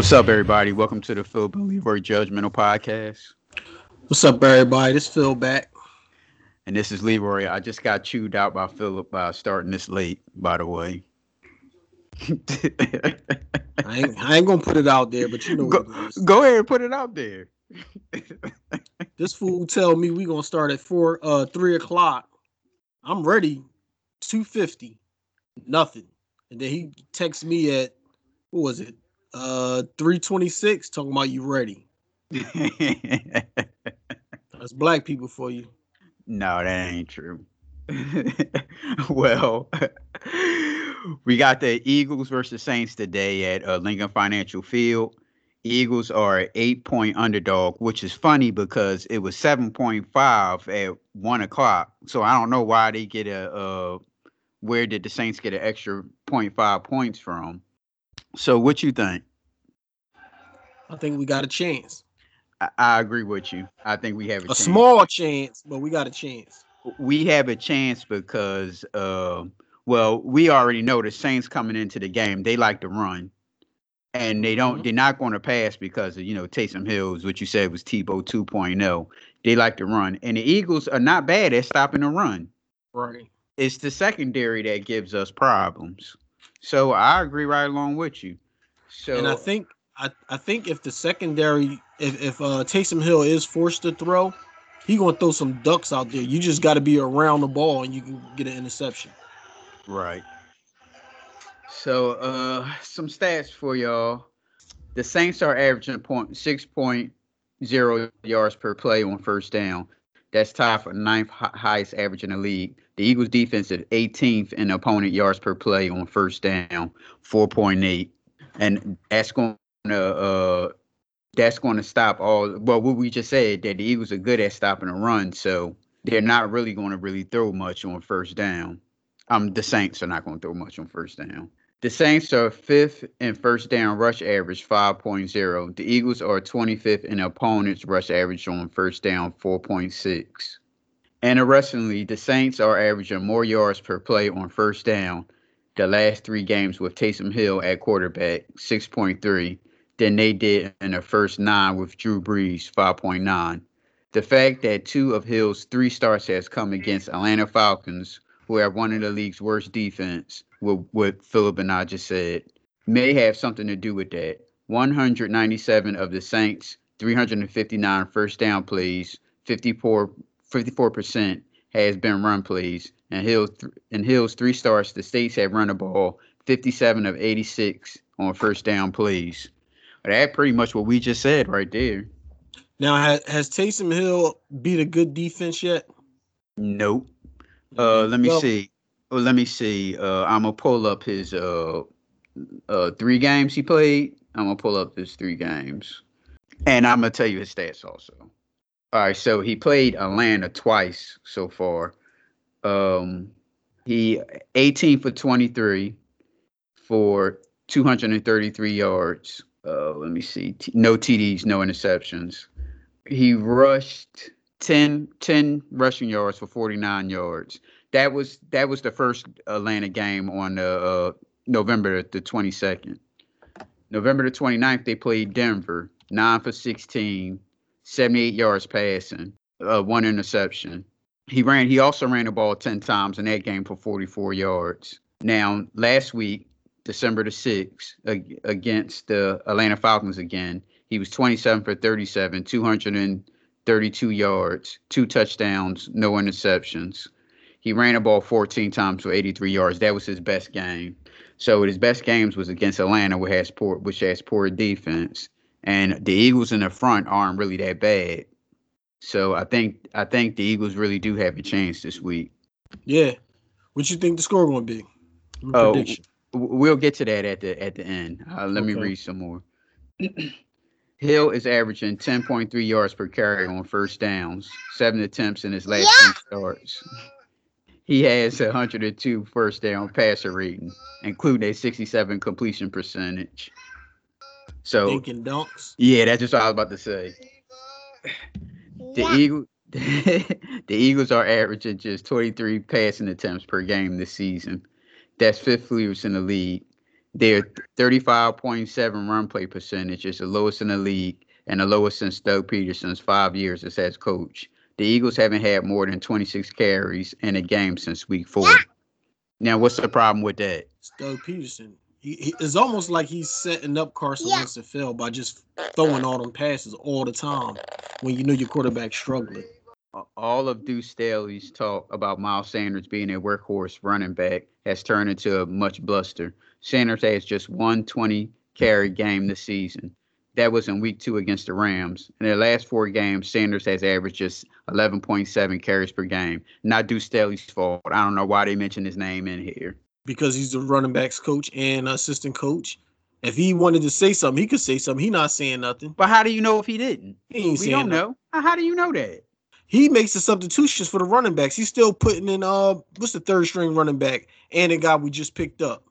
What's up, everybody? Welcome to the Phil Believer Judgmental Podcast. What's up, everybody? This is Phil back. And this is Leroy. I just got chewed out by Philip by starting this late, by the way. I, ain't, I ain't gonna put it out there, but you know go, go ahead and put it out there. this fool tell me we gonna start at four uh three o'clock. I'm ready, two fifty, nothing. And then he texts me at what was it? Uh 326 talking about you ready. That's black people for you. No, that ain't true. well, we got the Eagles versus Saints today at uh, Lincoln Financial Field. Eagles are an eight point underdog, which is funny because it was seven point five at one o'clock. So I don't know why they get a. Uh, where did the Saints get an extra 0.5 points from? So what you think? I think we got a chance. I, I agree with you. I think we have a, a chance. small chance, but we got a chance. We have a chance because, uh, well, we already know the Saints coming into the game. They like to run, and they don't. Mm-hmm. They're not going to pass because of you know Taysom Hills, what you said was Tebow 2.0. They like to run, and the Eagles are not bad at stopping the run. Right. It's the secondary that gives us problems. So I agree right along with you. So and I think I, I think if the secondary if if uh, Taysom Hill is forced to throw, he gonna throw some ducks out there. You just got to be around the ball and you can get an interception. Right. So uh some stats for y'all. The Saints are averaging point six point zero yards per play on first down. That's tied for ninth highest average in the league. The Eagles defense is 18th in opponent yards per play on first down, 4.8. And that's going to uh that's going to stop all well what we just said that the Eagles are good at stopping a run, so they're not really going to really throw much on first down. Um the Saints are not going to throw much on first down. The Saints are fifth in first down rush average, 5.0. The Eagles are 25th in opponents' rush average on first down, 4.6. Interestingly, the Saints are averaging more yards per play on first down the last three games with Taysom Hill at quarterback, 6.3, than they did in the first nine with Drew Brees, 5.9. The fact that two of Hill's three starts has come against Atlanta Falcons, who have one of the league's worst defense, what, what Philip and I just said, may have something to do with that. 197 of the Saints' 359 first down plays, 54 54% has been run plays. And Hills in Hills three starts, the states have run the ball 57 of 86 on first down plays. That pretty much what we just said right there. Now, has, has Taysom Hill beat a good defense yet? Nope. Uh, let me well, see. Well, let me see. Uh, I'm gonna pull up his uh, uh, three games he played. I'm gonna pull up his three games, and I'm gonna tell you his stats also. All right, so he played Atlanta twice so far. Um, he 18 for 23 for 233 yards. Uh, let me see. T- no TDs, no interceptions. He rushed 10, 10 rushing yards for 49 yards that was that was the first Atlanta game on uh, November the 22nd. November the 29th, they played Denver, 9 for 16, 78 yards passing, uh, one interception. He ran. He also ran the ball 10 times in that game for 44 yards. Now, last week, December the 6th, against the Atlanta Falcons again, he was 27 for 37, 232 yards, two touchdowns, no interceptions. He ran the ball 14 times for 83 yards. That was his best game. So his best games was against Atlanta, which has poor, which has poor defense, and the Eagles in the front aren't really that bad. So I think I think the Eagles really do have a chance this week. Yeah, what you think the score going to be? Oh, prediction. we'll get to that at the at the end. Uh, let okay. me read some more. Hill is averaging 10.3 yards per carry on first downs, seven attempts in his last yeah. three starts. He has 102 first down passer rating, including a 67 completion percentage. So thinking dunks. Yeah, that's just what I was about to say. The Eagle, the Eagles are averaging just 23 passing attempts per game this season. That's fifth leaders in the league. Their 35.7 run play percentage is the lowest in the league and the lowest since Doug Pederson's five years as head coach. The Eagles haven't had more than 26 carries in a game since week four. Now, what's the problem with that? It's Doug Pederson. He, he, it's almost like he's setting up Carson yeah. Wentz to fail by just throwing all them passes all the time when you know your quarterback's struggling. All of Deuce Staley's talk about Miles Sanders being a workhorse running back has turned into a much bluster. Sanders has just one 20 carry game this season. That was in week two against the Rams. In their last four games, Sanders has averaged just 11.7 carries per game. Not Deuce Staley's fault. I don't know why they mentioned his name in here because he's the running backs coach and assistant coach. If he wanted to say something, he could say something. He not saying nothing. But how do you know if he didn't? He ain't we don't know. How do you know that? He makes the substitutions for the running backs. He's still putting in uh what's the third string running back and the guy we just picked up.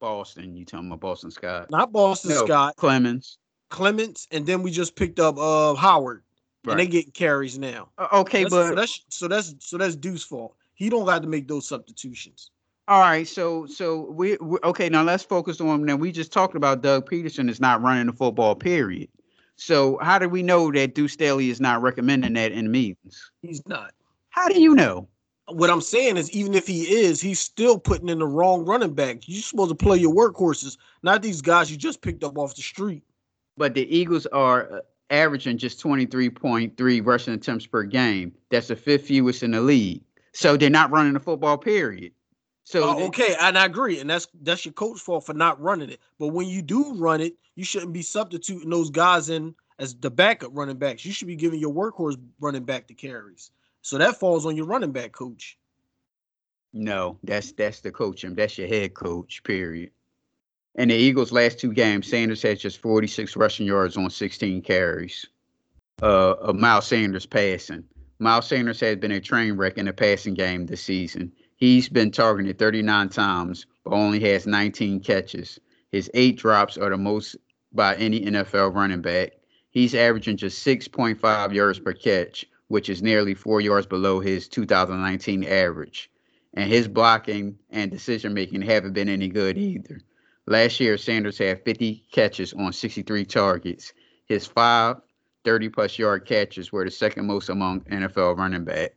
Boston. You talking about Boston Scott? Not Boston no, Scott. Clemens. Clemens, and then we just picked up uh Howard. Right. And they get carries now. Uh, okay, that's, but so that's so that's so that's Deuce's fault. He don't got to make those substitutions. All right, so so we, we okay now. Let's focus on now. We just talked about Doug Pederson is not running the football. Period. So how do we know that Deuce Staley is not recommending that in meetings? He's not. How do you know? What I'm saying is, even if he is, he's still putting in the wrong running back. You're supposed to play your workhorses, not these guys you just picked up off the street. But the Eagles are uh, averaging just 23.3 rushing attempts per game. That's the fifth fewest in the league. So they're not running the football. Period. So uh, okay, and I agree, and that's that's your coach fault for not running it. But when you do run it, you shouldn't be substituting those guys in as the backup running backs. You should be giving your workhorse running back the carries. So that falls on your running back coach. No, that's that's the coach, and that's your head coach. Period. In the Eagles' last two games, Sanders has just 46 rushing yards on 16 carries. Uh, of Miles Sanders passing. Miles Sanders has been a train wreck in the passing game this season. He's been targeted 39 times, but only has 19 catches. His eight drops are the most by any NFL running back. He's averaging just 6.5 yards per catch, which is nearly four yards below his 2019 average. And his blocking and decision making haven't been any good either. Last year, Sanders had 50 catches on 63 targets. His five 30 plus yard catches were the second most among NFL running back.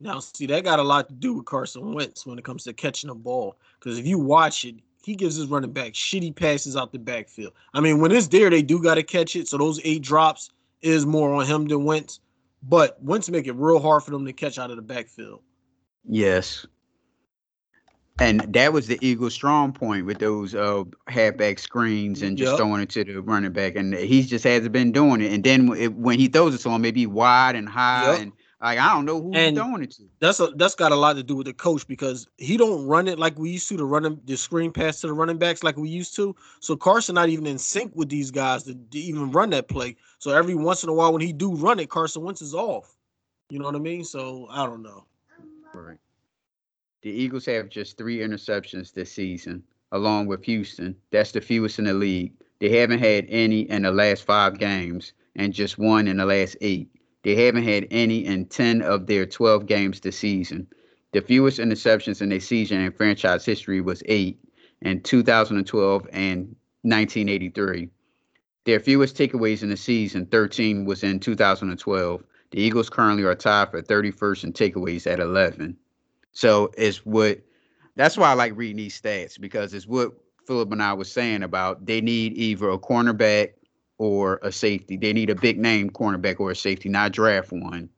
Now, see, that got a lot to do with Carson Wentz when it comes to catching a ball. Because if you watch it, he gives his running back shitty passes out the backfield. I mean, when it's there, they do got to catch it. So those eight drops is more on him than Wentz. But Wentz make it real hard for them to catch out of the backfield. Yes. And that was the Eagles' strong point with those uh, halfback screens and just yep. throwing it to the running back. And he just hasn't been doing it. And then when he throws it to him, maybe wide and high yep. and – like I don't know who and he's throwing it to. That's a that's got a lot to do with the coach because he don't run it like we used to to run the screen pass to the running backs like we used to. So Carson not even in sync with these guys to, to even run that play. So every once in a while when he do run it, Carson Wentz is off. You know what I mean? So I don't know. Right. The Eagles have just three interceptions this season, along with Houston. That's the fewest in the league. They haven't had any in the last five games and just one in the last eight. They haven't had any in 10 of their 12 games this season. The fewest interceptions in a season in franchise history was eight in 2012 and 1983. Their fewest takeaways in the season, 13, was in 2012. The Eagles currently are tied for 31st in takeaways at 11. So it's what that's why I like reading these stats because it's what Philip and I was saying about they need either a cornerback or a safety. They need a big name cornerback or a safety, not draft one.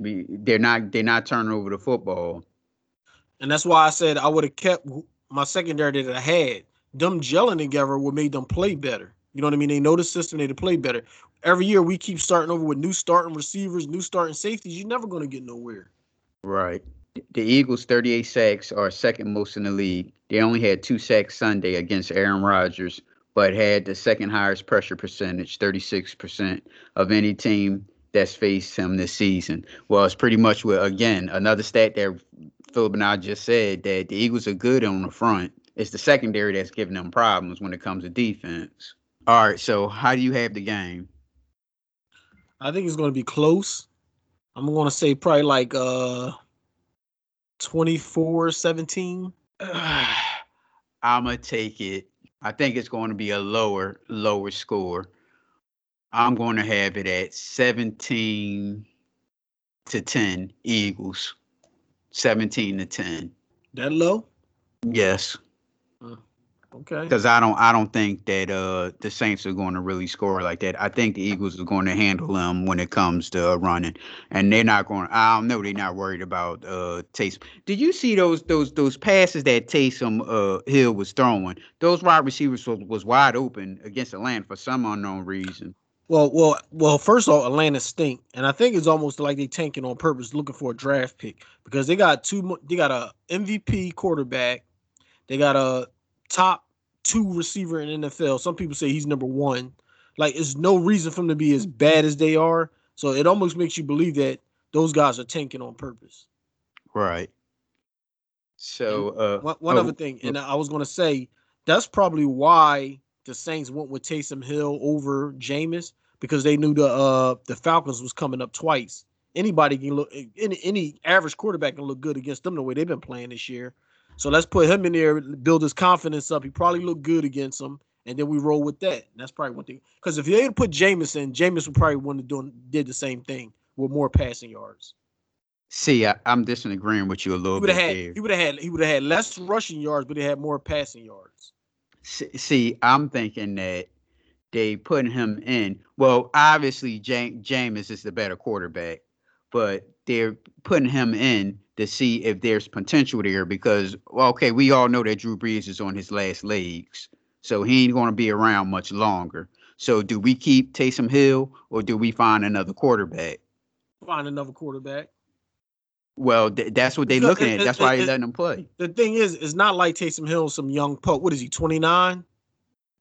They're not they're not turning over the football. And that's why I said I would have kept my secondary that I had. Them gelling together would make them play better. You know what I mean? They know the system, they play better. Every year we keep starting over with new starting receivers, new starting safeties. You're never going to get nowhere. Right. The Eagles' 38 sacks are second most in the league. They only had two sacks Sunday against Aaron Rodgers, but had the second highest pressure percentage, 36% of any team that's faced him this season. Well, it's pretty much what again another stat that Philip and I just said that the Eagles are good on the front. It's the secondary that's giving them problems when it comes to defense. All right, so how do you have the game? I think it's going to be close. I'm going to say probably like uh 24 17. I'm going to take it I think it's going to be a lower lower score. I'm going to have it at 17 to 10 Eagles. 17 to 10. That low? Yes. Okay. Because I don't I don't think that uh the Saints are going to really score like that. I think the Eagles are going to handle them when it comes to uh, running, and they're not going. I don't know. They're not worried about uh Taysom. Did you see those those those passes that Taysom uh Hill was throwing? Those wide receivers was, was wide open against Atlanta for some unknown reason. Well, well, well. First of all, Atlanta stink, and I think it's almost like they tanking on purpose, looking for a draft pick because they got two. They got a MVP quarterback. They got a top two receiver in NFL. Some people say he's number one. Like, there's no reason for them to be as bad as they are. So it almost makes you believe that those guys are tanking on purpose. Right. So uh, one, one oh, other thing, and I was going to say that's probably why the Saints went with Taysom Hill over Jameis because they knew the uh the Falcons was coming up twice. Anybody can look any any average quarterback can look good against them the way they've been playing this year. So let's put him in there, build his confidence up. He probably looked good against them, and then we roll with that. And that's probably one thing. Because if they had put Jameis in, Jameis would probably want to do did the same thing with more passing yards. See, I, am disagreeing with you a little he bit. Had, there. He would have had he would have had less rushing yards, but he had more passing yards. See, see, I'm thinking that they putting him in. Well, obviously, James Jameis is the better quarterback, but they're putting him in to see if there's potential there because well, okay, we all know that Drew Brees is on his last legs, so he ain't going to be around much longer. So, do we keep Taysom Hill or do we find another quarterback? Find another quarterback. Well, th- that's what they're looking at. That's why they're letting him play. The thing is, it's not like Taysom Hill, some young pope. What is he? Twenty nine.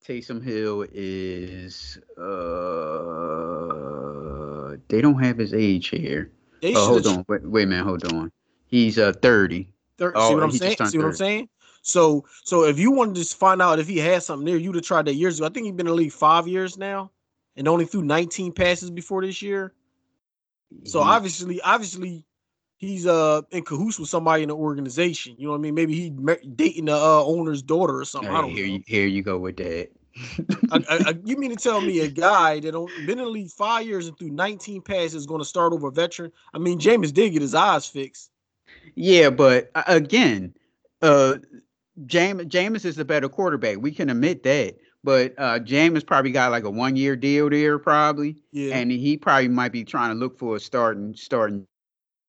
Taysom Hill is. uh They don't have his age here. They oh, hold on. Wait, wait a minute. Hold on. He's uh 30. 30 oh, see what I'm saying? See 30. what I'm saying? So so if you wanted to find out if he had something there, you'd have tried that years ago. I think he's been in the league five years now and only threw 19 passes before this year. So mm-hmm. obviously, obviously, he's uh in cahoots with somebody in the organization. You know what I mean? Maybe he dating the uh, owner's daughter or something. Hey, I don't here know. You, here you go with that. I, I, I, you mean to tell me a guy that been in the league five years and threw 19 passes is going to start over a veteran? I mean, Jameis did get his eyes fixed. Yeah, but uh, again, uh, James Jameis is a better quarterback. We can admit that. But uh, Jameis probably got like a one year deal there, probably. Yeah. And he probably might be trying to look for a starting starting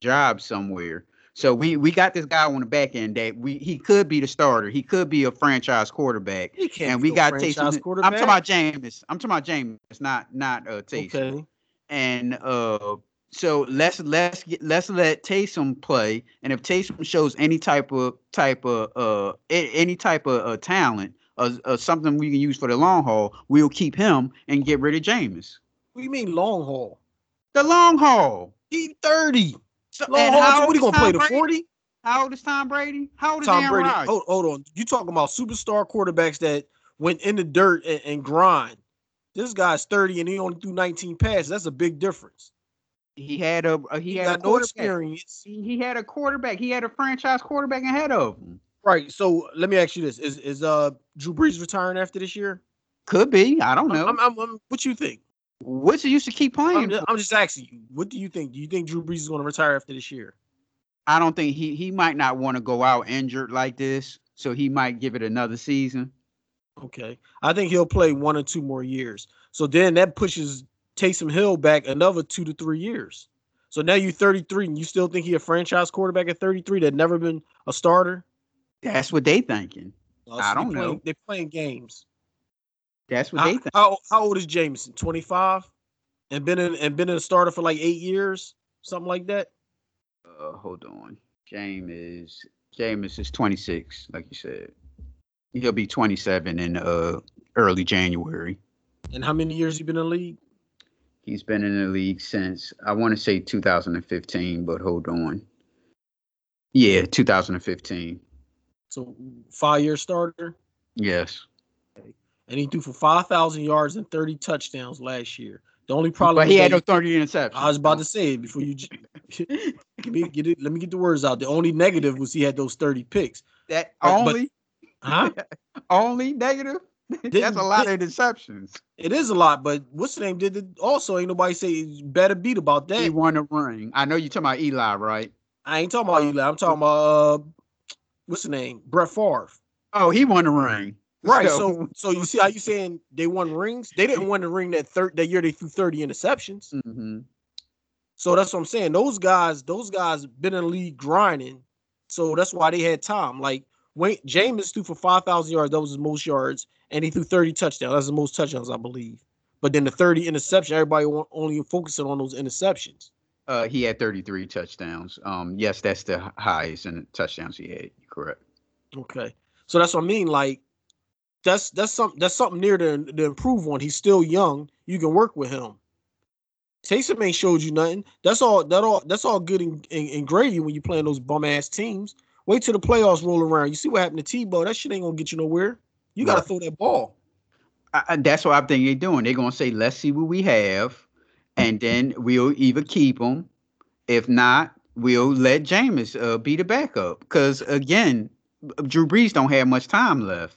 job somewhere. So we we got this guy on the back end that we he could be the starter. He could be a franchise quarterback. He can't and we got Taysom. I'm talking about James. I'm talking about Jameis, not not uh Taysom. Okay. And uh so let's let's get, let's let Taysom play, and if Taysom shows any type of type of uh any type of uh, talent, uh, uh, something we can use for the long haul, we'll keep him and get rid of Jameis. What do you mean long haul? The long haul. He thirty. So, and how what are you gonna play the forty? How old is Tom Brady? How old is Tom Aaron Brady? Rodgers? Hold, hold on. You talking about superstar quarterbacks that went in the dirt and, and grind? This guy's thirty and he only threw nineteen passes. That's a big difference. He had a, a he, had no experience. He, he, had a quarterback. He had a franchise quarterback ahead of him. Right. So let me ask you this: Is is uh Drew Brees retiring after this year? Could be. I don't know. I'm, I'm, I'm, what you think? What's he used to keep playing? I'm just, I'm just, asking you. What do you think? Do you think Drew Brees is going to retire after this year? I don't think he he might not want to go out injured like this, so he might give it another season. Okay, I think he'll play one or two more years. So then that pushes Taysom Hill back another two to three years. So now you're 33 and you still think he a franchise quarterback at 33 that never been a starter? That's what they thinking. Oh, so I don't playing, know. They're playing games. That's what how, they think. How, how old is Jameson? 25? And been in and been in a starter for like eight years, something like that. Uh, hold on. James is James is 26, like you said. He'll be 27 in uh early January. And how many years he been in the league? He's been in the league since I want to say 2015, but hold on. Yeah, 2015. So five year starter. Yes. And he threw for five thousand yards and 30 touchdowns last year. The only problem, but he had no 30 interceptions. I was about to say it before you let me get it. Let me get the words out. The only negative was he had those 30 picks. That only, but, huh? only negative. That's a lot of interceptions. It is a lot, but what's the name? Did it also ain't nobody say better beat about that. He won a ring. I know you're talking about Eli, right? I ain't talking about Eli. I'm talking about uh, what's the name? Brett Favre. Oh, he won a ring. Right. So, so you see how you saying they won rings? They didn't win the ring that third that year. They threw 30 interceptions. Mm-hmm. So that's what I'm saying. Those guys, those guys been in the league grinding. So that's why they had time. Like Wait, Jameis threw for 5,000 yards. That was his most yards. And he threw 30 touchdowns. That's the most touchdowns, I believe. But then the 30 interception, everybody only focusing on those interceptions. Uh, he had 33 touchdowns. Um, yes, that's the highest in touchdowns he had. Correct. Okay. So that's what I mean. Like, that's that's something that's something near to, to improve on. He's still young. You can work with him. Taysom ain't showed you nothing. That's all that all that's all good and, and, and gravy when you playing those bum ass teams. Wait till the playoffs roll around. You see what happened to Tebow? That shit ain't gonna get you nowhere. You gotta throw that ball. I, that's what I think they're doing. They're gonna say, "Let's see what we have," and then we'll either keep them. If not, we'll let Jameis uh, be the backup. Because again, Drew Brees don't have much time left.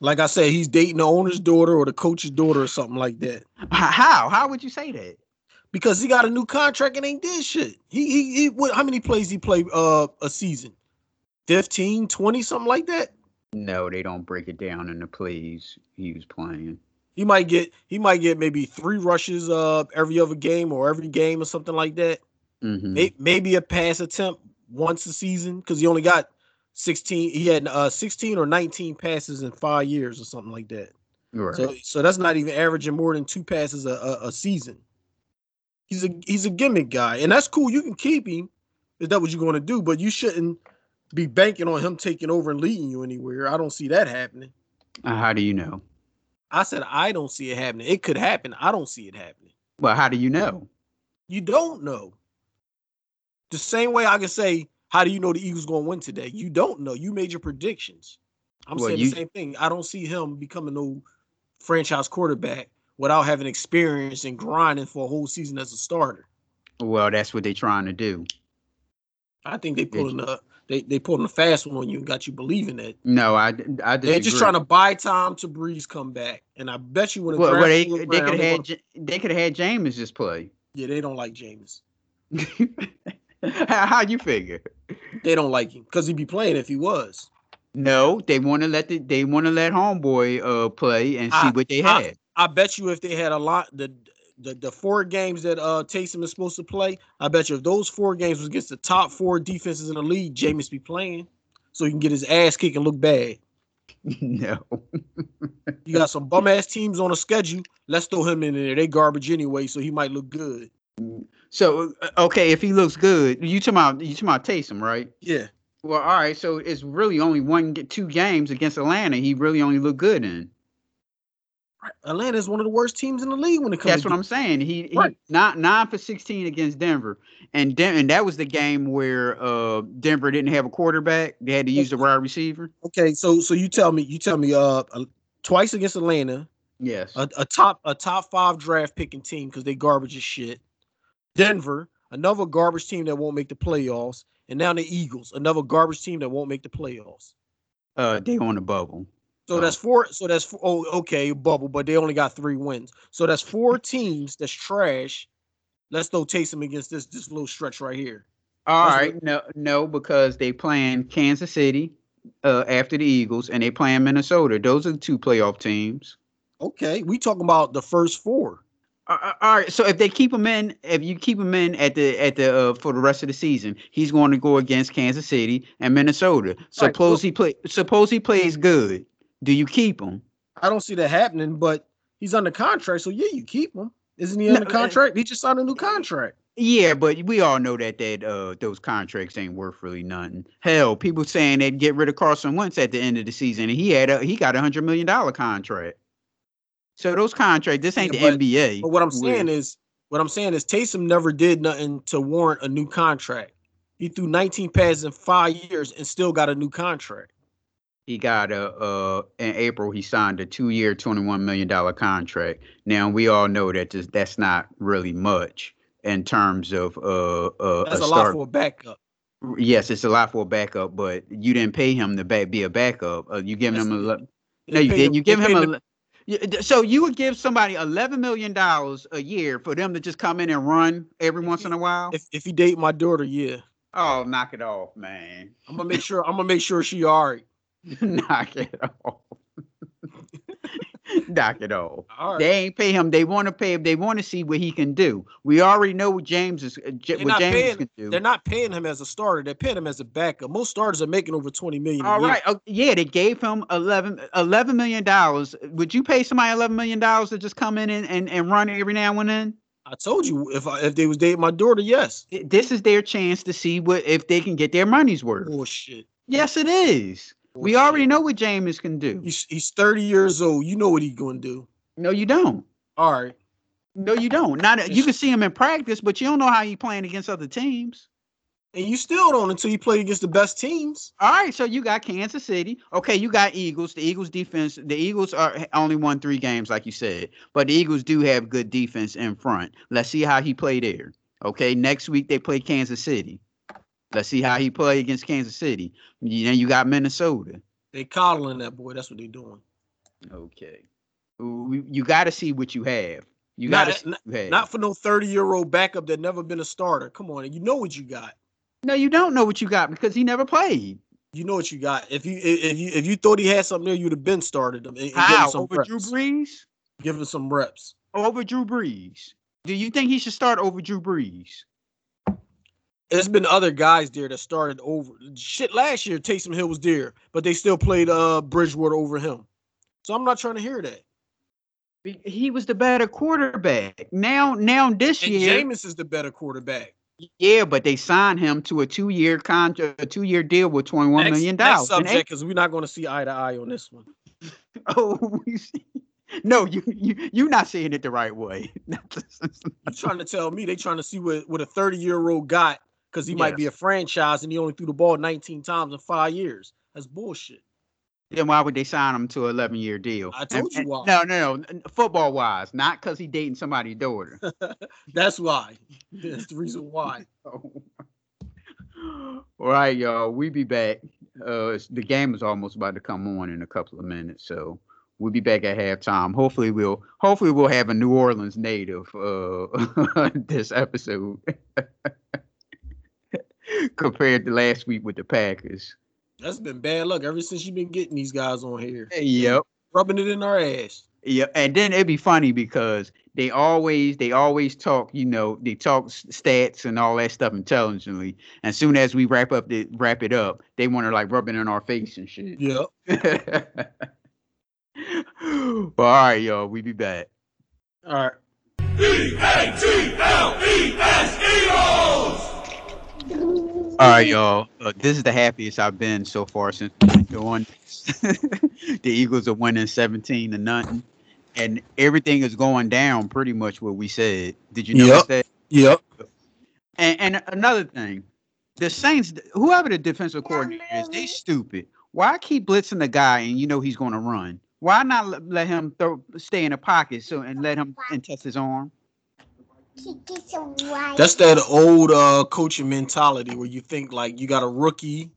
Like I said, he's dating the owner's daughter or the coach's daughter or something like that. How? How would you say that? Because he got a new contract and ain't did shit. He he, he what, how many plays he play uh a season? 15, 20, something like that? No, they don't break it down in the plays he was playing. He might get he might get maybe three rushes uh every other game or every game or something like that. Mm-hmm. Maybe a pass attempt once a season because he only got 16 he had uh 16 or 19 passes in five years or something like that right. so so that's not even averaging more than two passes a, a, a season he's a he's a gimmick guy, and that's cool. You can keep him Is that what you're going to do, but you shouldn't be banking on him taking over and leading you anywhere. I don't see that happening. Uh, how do you know? I said I don't see it happening. It could happen. I don't see it happening. Well, how do you know? You don't know. The same way I can say, how do you know the Eagles going to win today? You don't know. You made your predictions. I'm well, saying you... the same thing. I don't see him becoming no franchise quarterback without having experience and grinding for a whole season as a starter. Well, that's what they're trying to do. I think they pulling the they they pulling the fast one on you and got you believing that. No, I I They're just trying to buy time to Brees come back, and I bet you when well, well, they they could have had they could have had Jameis just play. Yeah, they don't like James. how, how you figure? They don't like him because he'd be playing if he was. No, they want to let the they want to let homeboy uh play and see I, what they I, had. I bet you if they had a lot the the, the four games that uh Taysom is supposed to play, I bet you if those four games was against the top four defenses in the league, Jameis be playing, so he can get his ass kicked and look bad. No, you got some bum ass teams on a schedule. Let's throw him in there. They garbage anyway, so he might look good. So uh, okay, if he looks good, you talking about you talking about Taysom, right? Yeah. Well, all right. So it's really only one, two games against Atlanta. He really only looked good in. Atlanta is one of the worst teams in the league when it comes. To That's what I'm saying. He, right. he not nine for 16 against Denver, and Den- and that was the game where uh Denver didn't have a quarterback. They had to use the wide receiver. Okay, so so you tell me, you tell me, uh, twice against Atlanta. Yes. A, a top a top five draft picking team because they garbage as shit. Denver, another garbage team that won't make the playoffs, and now the Eagles, another garbage team that won't make the playoffs. Uh, they on the bubble. So that's four. So that's four, oh okay, bubble, but they only got three wins. So that's four teams that's trash. Let's throw Taysom against this this little stretch right here. All that's right, what, no, no, because they playing Kansas City uh, after the Eagles, and they playing Minnesota. Those are the two playoff teams. Okay, we talking about the first four. All right. So if they keep him in, if you keep him in at the at the uh, for the rest of the season, he's going to go against Kansas City and Minnesota. Suppose right, he play. Suppose he plays good. Do you keep him? I don't see that happening, but he's under contract, so yeah, you keep him. Isn't he under no, contract? He just signed a new contract. Yeah, but we all know that that uh those contracts ain't worth really nothing. Hell, people saying they'd get rid of Carson Wentz at the end of the season, and he had a he got a hundred million dollar contract. So those contracts, this ain't yeah, the but, NBA. But what I'm saying is, what I'm saying is, Taysom never did nothing to warrant a new contract. He threw 19 passes in five years and still got a new contract he got a uh in April he signed a two year twenty one million dollar contract. Now we all know that this, that's not really much in terms of uh, uh that's a, a lot for a backup. Yes, it's a lot for a backup, but you didn't pay him to back, be a backup. Uh, you giving him a No, you didn't. You give him a. you- d- So you would give somebody eleven million dollars a year for them to just come in and run every once in a while? If if he date my daughter, yeah. Oh, knock it off, man! I'm gonna make sure. I'm gonna make sure she all right. knock it off. knock it off. Right. They ain't pay him. They want to pay him. They want to see what he can do. We already know what James is. uh, J- what not James paying- can do. They're not paying him as a starter. They're paying him as a backup. Most starters are making over 20 million. a All right. Oh, yeah, they gave him 11, 11 million dollars. Would you pay somebody eleven million dollars to just come in and, and, and run every now and then? I told you if I, if they was dating my daughter, yes. This is their chance to see what if they can get their money's worth. Bullshit. Yes, it is. We already know what James can do. He's he's 30 years old. You know what he's gonna do. No, you don't. All right. No, you don't. Not you can see him in practice, but you don't know how he playing against other teams. And you still don't until you play against the best teams. All right, so you got Kansas City. Okay, you got Eagles. The Eagles defense. The Eagles are only won three games, like you said, but the Eagles do have good defense in front. Let's see how he played there. Okay, next week they play Kansas City. Let's see how he play against Kansas City. You- Then you got Minnesota. They coddling that boy. That's what they're doing. Okay, you, got to see what you have. You got Not- to see what you have. Not for no 30 year old backup that never been a starter. Come on, you know what you got. no, you don't know what you got because he never played. You know what you got. If you if you if you thought he had something there, you'd have been started him and, and How him some over reps. Drew Brees? Give him some reps. Over Drew Brees. Do you think he should start over Drew Brees? There's been other guys there that started over shit last year. Taysom Hill was there, but they still played uh Bridgewater over him. So I'm not trying to hear that. He was the better quarterback. Now, now this And year, Jameis is the better quarterback. yeah, but they signed him to a two-year contract, a two-year deal with twenty-one Next, million next dollars. Subject because we're not going to see eye to eye on this one. oh, we see. no, you you you're not saying it the right way. You trying to tell me they trying to see what, what a 30 year old got because he might be a franchise and he only threw the ball 19 times in five years. That's bullshit. then why would they sign him to an eleven-year deal? I told you why. No, no, no. Football-wise, not because he dating somebody's daughter. That's why. That's the reason why. All right, y'all. We be back. Uh, it's- the game is almost about to come on in a couple of minutes, so we'll be back at halftime. Hopefully, we'll hopefully we'll have a New Orleans native uh this episode compared to last week with the Packers. That's been bad luck ever since you've been getting these guys on here, Yep. rubbing it in our ass. Yeah, and then it'd be funny because they always they always talk, you know, they talk stats and all that stuff intelligently. And soon as we wrap up the wrap it up, they want to like rub it in our face and shit. Yep. well, all right, y'all, we be back. All right. All right, y'all. Uh, this is the happiest I've been so far since we've doing the Eagles are winning 17 to nothing. And everything is going down pretty much what we said. Did you notice Yep. that? Yep. And, and another thing, the Saints, whoever the defensive coordinator is, they stupid. Why keep blitzing the guy and you know he's going to run? Why not let, let him throw, stay in the pocket so and let him and test his arm? That's that old uh coaching mentality where you think like you got a rookie,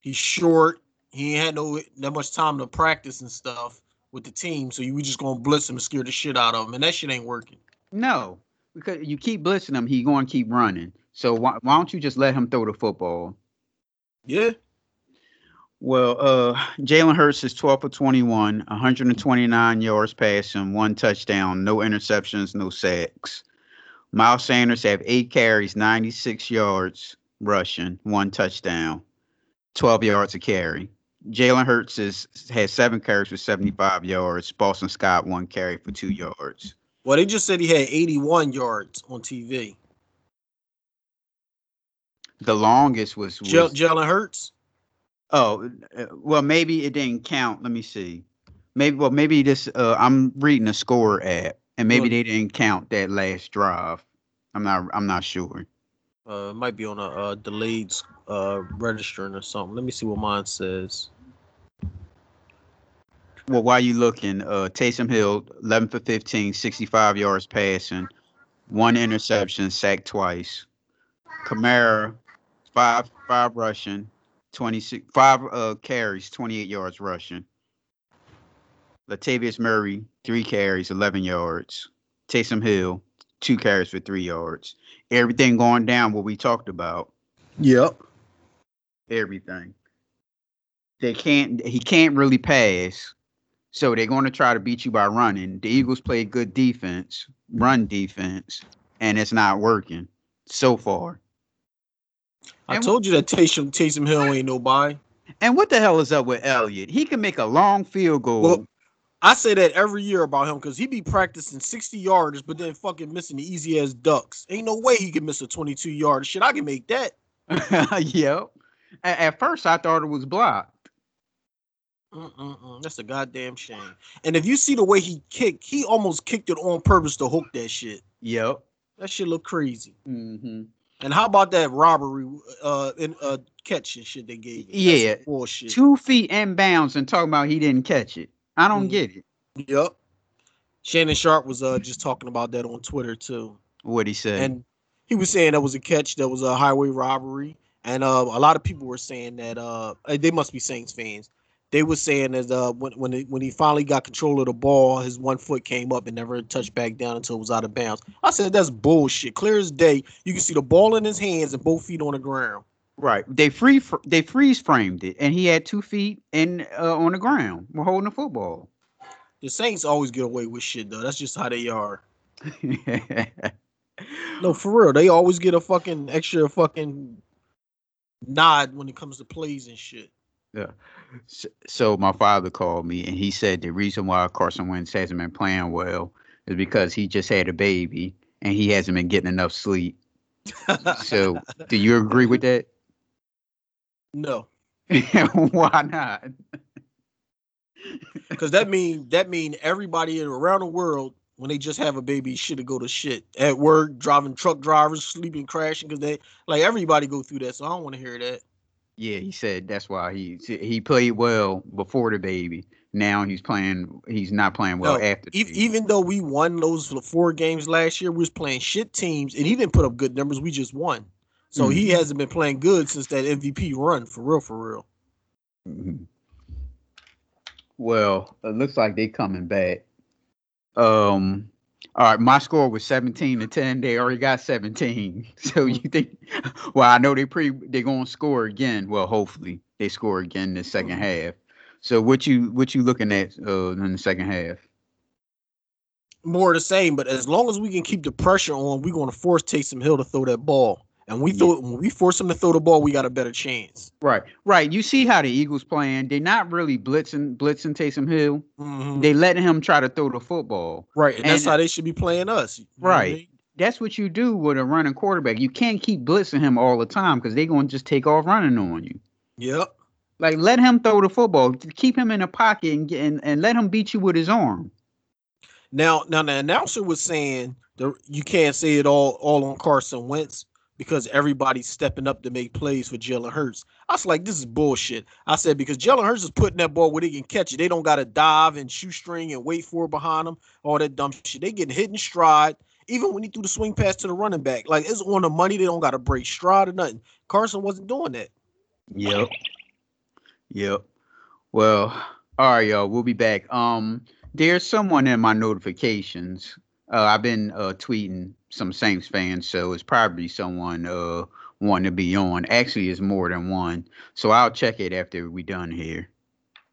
he's short, he ain't had no that much time to practice and stuff with the team, so you we just gonna blitz him and scare the shit out of him, and that shit ain't working. No, because you keep blitzing him, he going to keep running. So why, why don't you just let him throw the football? Yeah, Well, uh, Jalen Hurts is 12 for 21, 129 yards passing, one touchdown, no interceptions, no sacks. Miles Sanders have eight carries, 96 yards rushing, one touchdown, 12 yards a carry. Jalen Hurts is, has seven carries for 75 yards. Boston Scott, one carry for two yards. well they just said he had 81 yards on TV. The longest was, was Jal- Jalen Hurts. Oh, uh, well, maybe it didn't count. Let me see. Maybe, well, maybe this. Uh, I'm reading a score app, and maybe they didn't count that last drive. I'm not. I'm not sure. Uh, it might be on a uh, delayed uh registering or something. Let me see what mine says. Well, while you looking, uh, Taysom Hill, 11 for 15, 65 yards passing, one interception, sacked twice. Kamara, five five rushing, 26 five uh carries, 28 yards rushing. Latavius Murray, three carries, 11 yards. Taysom Hill, two carries for three yards. Everything going down what we talked about. Yep. Everything. They can't. He can't really pass, so they're going to try to beat you by running. The Eagles play good defense, run defense, and it's not working so far. I And- told you that Taysom Taysom Hill ain't nobody. And what the hell is up with Elliott? He can make a long field goal. Well, I say that every year about him because he be practicing 60 yards, but then fucking missing the easy ass ducks. Ain't no way he can miss a 22 yard shit. I can make that. yep. At, at first, I thought it was blocked. Mm-mm-mm. That's a goddamn shame. And if you see the way he kicked, he almost kicked it on purpose to hook that shit. Yep. That shit look crazy. hmm And how about that robbery uh in uh catch and shit they gave? him? Yeah. bullshit. Two feet in bounds and talking about he didn't catch it. I don't Mhm. get it. Yep. Shannon Sharpe was uh just talking about that on Twitter too. What he said. and he was saying that was a catch that was a highway robbery and uh, a lot of people were saying that uh, they must be saints fans they were saying that uh, when when, it, when he finally got control of the ball his one foot came up and never touched back down until it was out of bounds i said that's bullshit clear as day you can see the ball in his hands and both feet on the ground right. They free fr- they freeze framed it, and he had two feet in uh, on the ground. We're holding the football. the saints always get away with shit though that's just how they are no for real they always get a fucking extra fucking nod when it comes to plays and shit S- So my father called me and he said the reason why Carson Wentz hasn't been playing well is because he just had a baby and he hasn't been getting enough sleep. So do you agree with that? No why not? Because that mean that mean everybody around the world when they just have a baby should go to shit at work, driving truck drivers, sleeping, crashing. Because they like everybody go through that. So I don't want to hear that. Yeah, he said that's why he he played well before the baby. Now he's playing. He's not playing well No, after. E- even though we won those four games last year, we was playing shit teams, and he didn't put up good numbers. We just won. So he Mhm. hasn't been playing good since that MVP run, for real, for real. Mhm. Well, it looks like they coming back. Um. All right, my score was seventeen to ten. They already got seventeen. So you think? Well, I know they pretty. They're gonna score again. Well, hopefully they score again in the second half. So what you what you looking at uh, in the second half? More of the same, but as long as we can keep the pressure on, we're going to force Taysom Hill to throw that ball. And we Yeah. throw when we force him to throw the ball, we got a better chance. Right, right. You see how the Eagles playing? They're not really blitzing blitzing Taysom Hill. Mhm. They letting him try to throw the football. Right, and, that's how they should be playing us. you know I Right. mean? That's what you do with a running quarterback. You can't keep blitzing him all the time because they're gonna just take off running on you. Yep. Like let him throw the football. Keep him in the pocket and, get, and and let him beat you with his arm. Now, now the announcer was saying the you can't say it all all on Carson Wentz because everybody's stepping up to make plays for Jalen Hurts. I was like, this is bullshit. I said because Jalen Hurts is putting that ball where they can catch it. They don't got to dive and shoestring and wait for it behind them. All that dumb shit. They getting hit in stride. Even when he threw the swing pass to the running back, like it's on the money. They don't got to break stride or nothing. Carson wasn't doing that. Yep. Yep. Well, all right, y'all. We'll be back. Um, there's someone in my notifications. Uh, I've been uh tweeting some Saints fans, so it's probably someone uh wanting to be on. Actually, it's more than one. So I'll check it after we done here.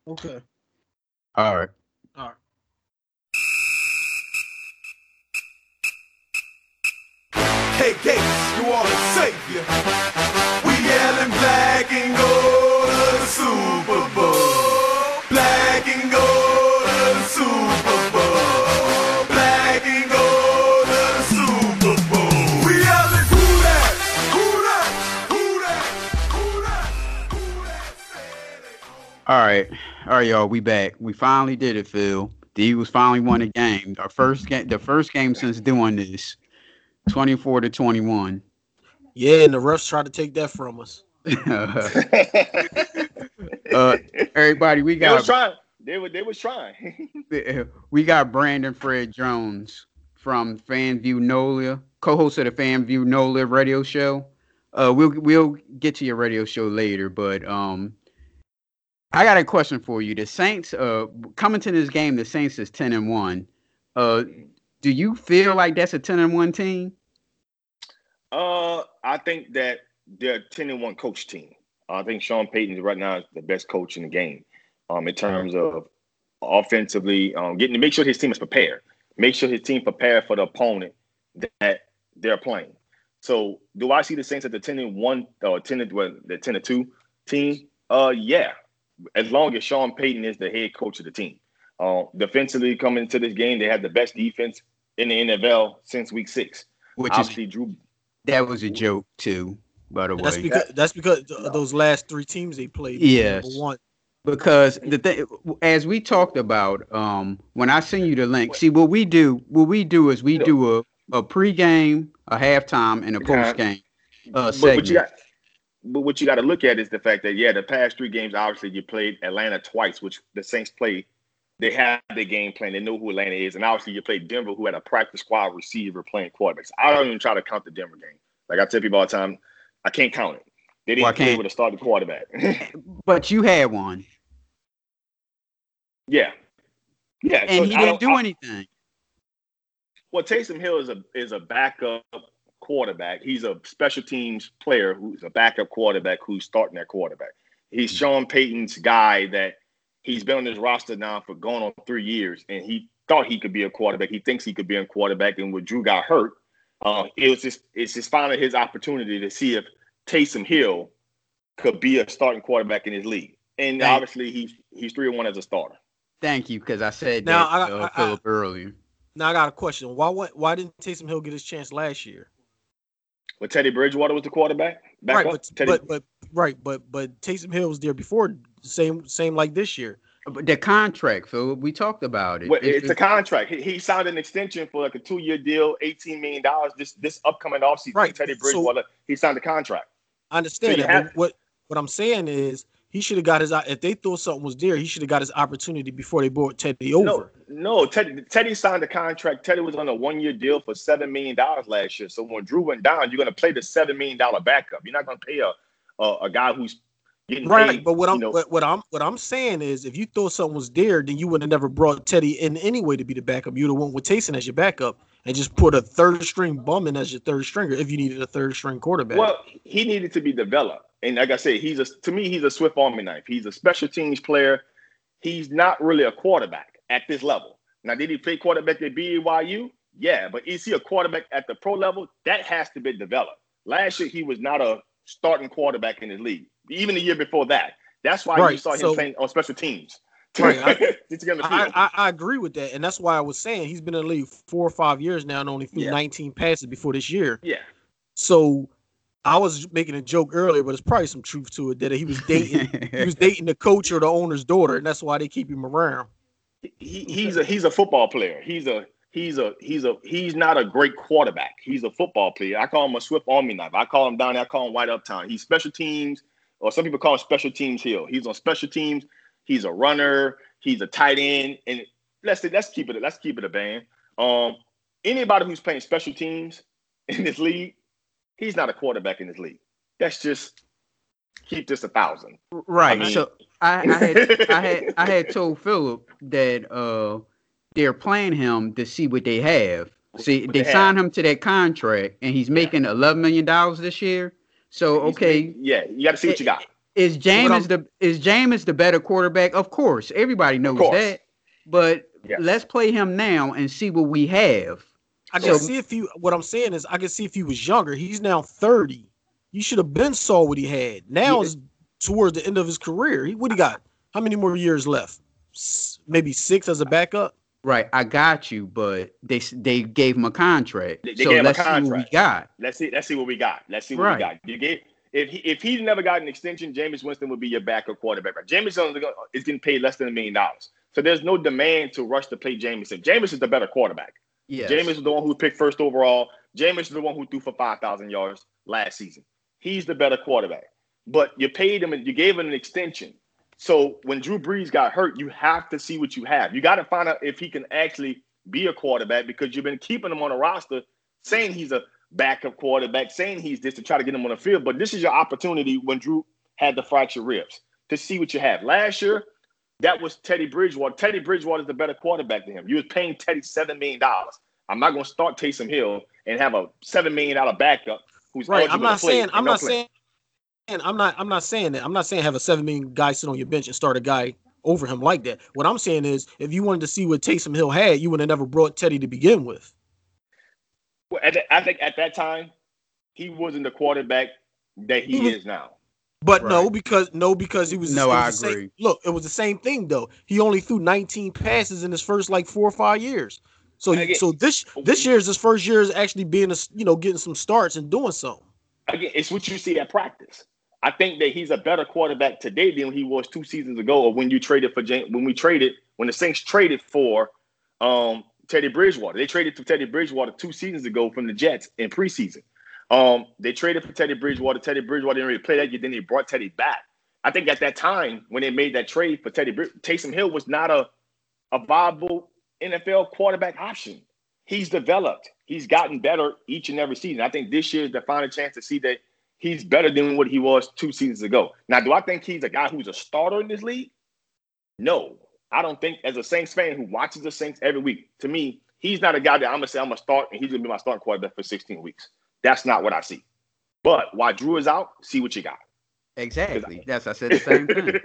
Okay. All right. All right. Hey, Gates, you are the savior. We yelling black and gold to the Super Bowl. All right, all right, y'all. We back. We finally did it, Phil. The Eagles finally won a game. Our first game, the first game since doing this, twenty-four to twenty-one. Yeah, and the refs tried to take that from us. uh, everybody, we They was got trying. They were. They was trying. we got Brandon Fred Jones from FanView NOLA, co-host of the FanView NOLA radio show. Uh, we'll we'll get to your radio show later, but um, I got a question for you. The Saints, uh, coming to this game, the Saints is ten and one. Uh, do you feel like that's a ten and one team? Uh, I think that they're a ten and one coach team. I think Sean Payton right now is the best coach in the game. Um, in terms of offensively, um, getting to make sure his team is prepared, make sure his team prepared for the opponent that they're playing. So, do I see the Saints at the ten and one or ten and well, the ten and two team? Uh, yeah, as long as Sean Payton is the head coach of the team. Uh, defensively, coming into this game, they had the best defense in the NFL since week six. Which Obviously, is Drew. that was a joke too, by the That's way. because that's because of those last three teams they played. Yes. One. because the thing as we talked about um when i send you the link see what we do what we do is we do a a pregame a halftime and a Okay. postgame uh But segment what you got, but what you got to look at is the fact that yeah, the past three games, obviously you played Atlanta twice, which the Saints played. They have their game plan. They know who Atlanta is, and obviously you played Denver, who had a practice squad receiver playing quarterbacks. I don't even try to count the Denver game. Like I tell people all the time, I can't count it. They didn't Why play with a starting quarterback. but you had one yeah, yeah. and so he didn't do I- anything Well, Taysom Hill is a is a backup quarterback. He's a special teams player who's a backup quarterback who's starting that quarterback. He's Sean Payton's guy that he's been on his roster now for going on three years, and he thought he could be a quarterback. He thinks he could be a quarterback, and when Drew got hurt, uh, it was just it's just finally his opportunity to see if Taysom Hill could be a starting quarterback in his league. And Thank- obviously, he's he's three and one as a starter. thank you because i said Now, that I- uh, I- I- earlier Now I got a question. Why why, why didn't Taysom Hill get his chance last year? But Teddy Bridgewater was the quarterback. Back right, up. but, Teddy, but but right, but but Taysom Hill was there before. Same same like this year. but the contract philip we talked about it Well, If it's a contract. He, he signed an extension for like a two-year deal, eighteen million dollars. This this upcoming offseason, Right, Teddy so- Bridgewater, he signed a contract. I understand you that. have- but what what I'm saying is he should have got his if they thought something was there, he should have got his opportunity before they brought Teddy over. No, no. Teddy Teddy signed a contract. Teddy was on a one-year deal for seven million dollars last year. So when Drew went down, you're going to play the seven million dollar backup. You're not going to pay a, a a guy who's getting Right, paid, but what I'm know- what, what I'm what I'm saying is, if you thought something was there, then you would have never brought Teddy in anyway to be the backup. You'd have went with Taysom as your backup and just put a third string bum in as your third stringer if you needed a third string quarterback. Well, he needed to be developed, and like I said, he's a to me he's a Swift Army knife. He's a special teams player. He's not really a quarterback at this level. Now, did he play quarterback at BYU? Yeah, but is he a quarterback at the pro level? That has to be developed. Last year, he was not a starting quarterback in the league. Even the year before that. That's why you saw him so- playing on special teams. Right, I- Just to get on the I. I, I agree with that, and that's why I was saying he's been in the league four or five years now and only threw Yeah. 19 passes before this year. yeah. So I was making a joke earlier, but there's probably some truth to it that he was dating he was dating the coach or the owner's daughter, and that's why they keep him around. he, he's a he's a football player. He's a he's a he's a he's not a great quarterback. He's a football player. I call him a Swift Army knife. I call him down there. I call him White Uptown. He's special teams, or some people call him special teams hill. He's on special teams. He's a runner. He's a tight end. And let's let's keep it let's keep it a band. Um, anybody who's playing special teams in this league, he's not a quarterback in this league. That's just keep this a thousand. Right. I mean- so I, I had I had I had told Philip that uh they're playing him to see what they have. See, they they signed him to that contract, and he's making eleven million dollars this year. So okay, yeah, you got to see what you got. is Jameis the is James the better quarterback? Of course, everybody knows course. that. But Yes. let's play him now and see what we have. I can So- see if you. What I'm saying is, I can see if he was younger. He's now 30. You should have been saw what he had. Now Yeah. is towards the end of his career. He, what he got? How many more years left? S- Maybe six as a backup. Right, I got you, but they they gave him a contract. They- they so gave him a let's see what we contract. got. Let's see. Let's see what we got. Let's see what Right. we got. You get if he if he never got an extension, Jameis Winston would be your backup quarterback. Right? Jameis only go- is getting paid less than a million dollars, so there's no demand to rush to play Jameis. Jameis is the better quarterback. Yes. Jameis is the one who picked first overall. Jameis is the one who threw for five thousand yards last season. He's the better quarterback. But you paid him and you gave him an extension. So when Drew Brees got hurt, you have to see what you have. You got to find out if he can actually be a quarterback because you've been keeping him on a roster saying he's a backup quarterback, saying he's this to try to get him on the field. But this is your opportunity when Drew had the fractured ribs to see what you have. Last year, that was Teddy Bridgewater. Teddy Bridgewater is the better quarterback than him. You was paying Teddy seven million dollars. I'm not going to start Taysom Hill and have a seven million dollar backup who's Right. I'm not saying I'm not saying I'm not I'm not saying that. I'm not saying have a seven million guy sit on your bench and start a guy over him like that. What I'm saying is if you wanted to see what Taysom Hill had, you would have never brought Teddy to begin with. Well, the- I think at that time, he wasn't the quarterback that he He was- is now. But no, because no, because he was No, it was I the same- agree. look, it was the same thing though. He only threw 19 passes in his first like four or five years. So Again- so this this year is his first year is actually being a s- you know getting some starts and doing something. Again, it's what you see at practice. I think that he's a better quarterback today than he was two seasons ago, or when you traded for Jameis, when we traded when the Saints traded for um, Teddy Bridgewater. They traded for Teddy Bridgewater two seasons ago from the Jets in preseason. Um, they traded for Teddy Bridgewater. Teddy Bridgewater didn't really play that year. Then they brought Teddy back. I think at that time when they made that trade for Teddy, Taysom Hill was not a a viable NFL quarterback option. He's developed. He's gotten better each and every season. I think this year is the final chance to see that he's better than what he was two seasons ago. Now, do I think he's a guy who's a starter in this league? No, I don't think. As a Saints fan who watches the Saints every week, to me, he's not a guy that I'm gonna say I'm gonna start and he's gonna be my starting quarterback for 16 weeks. That's not what I see. But while Drew is out, see what you got. Exactly. That's I said the same thing.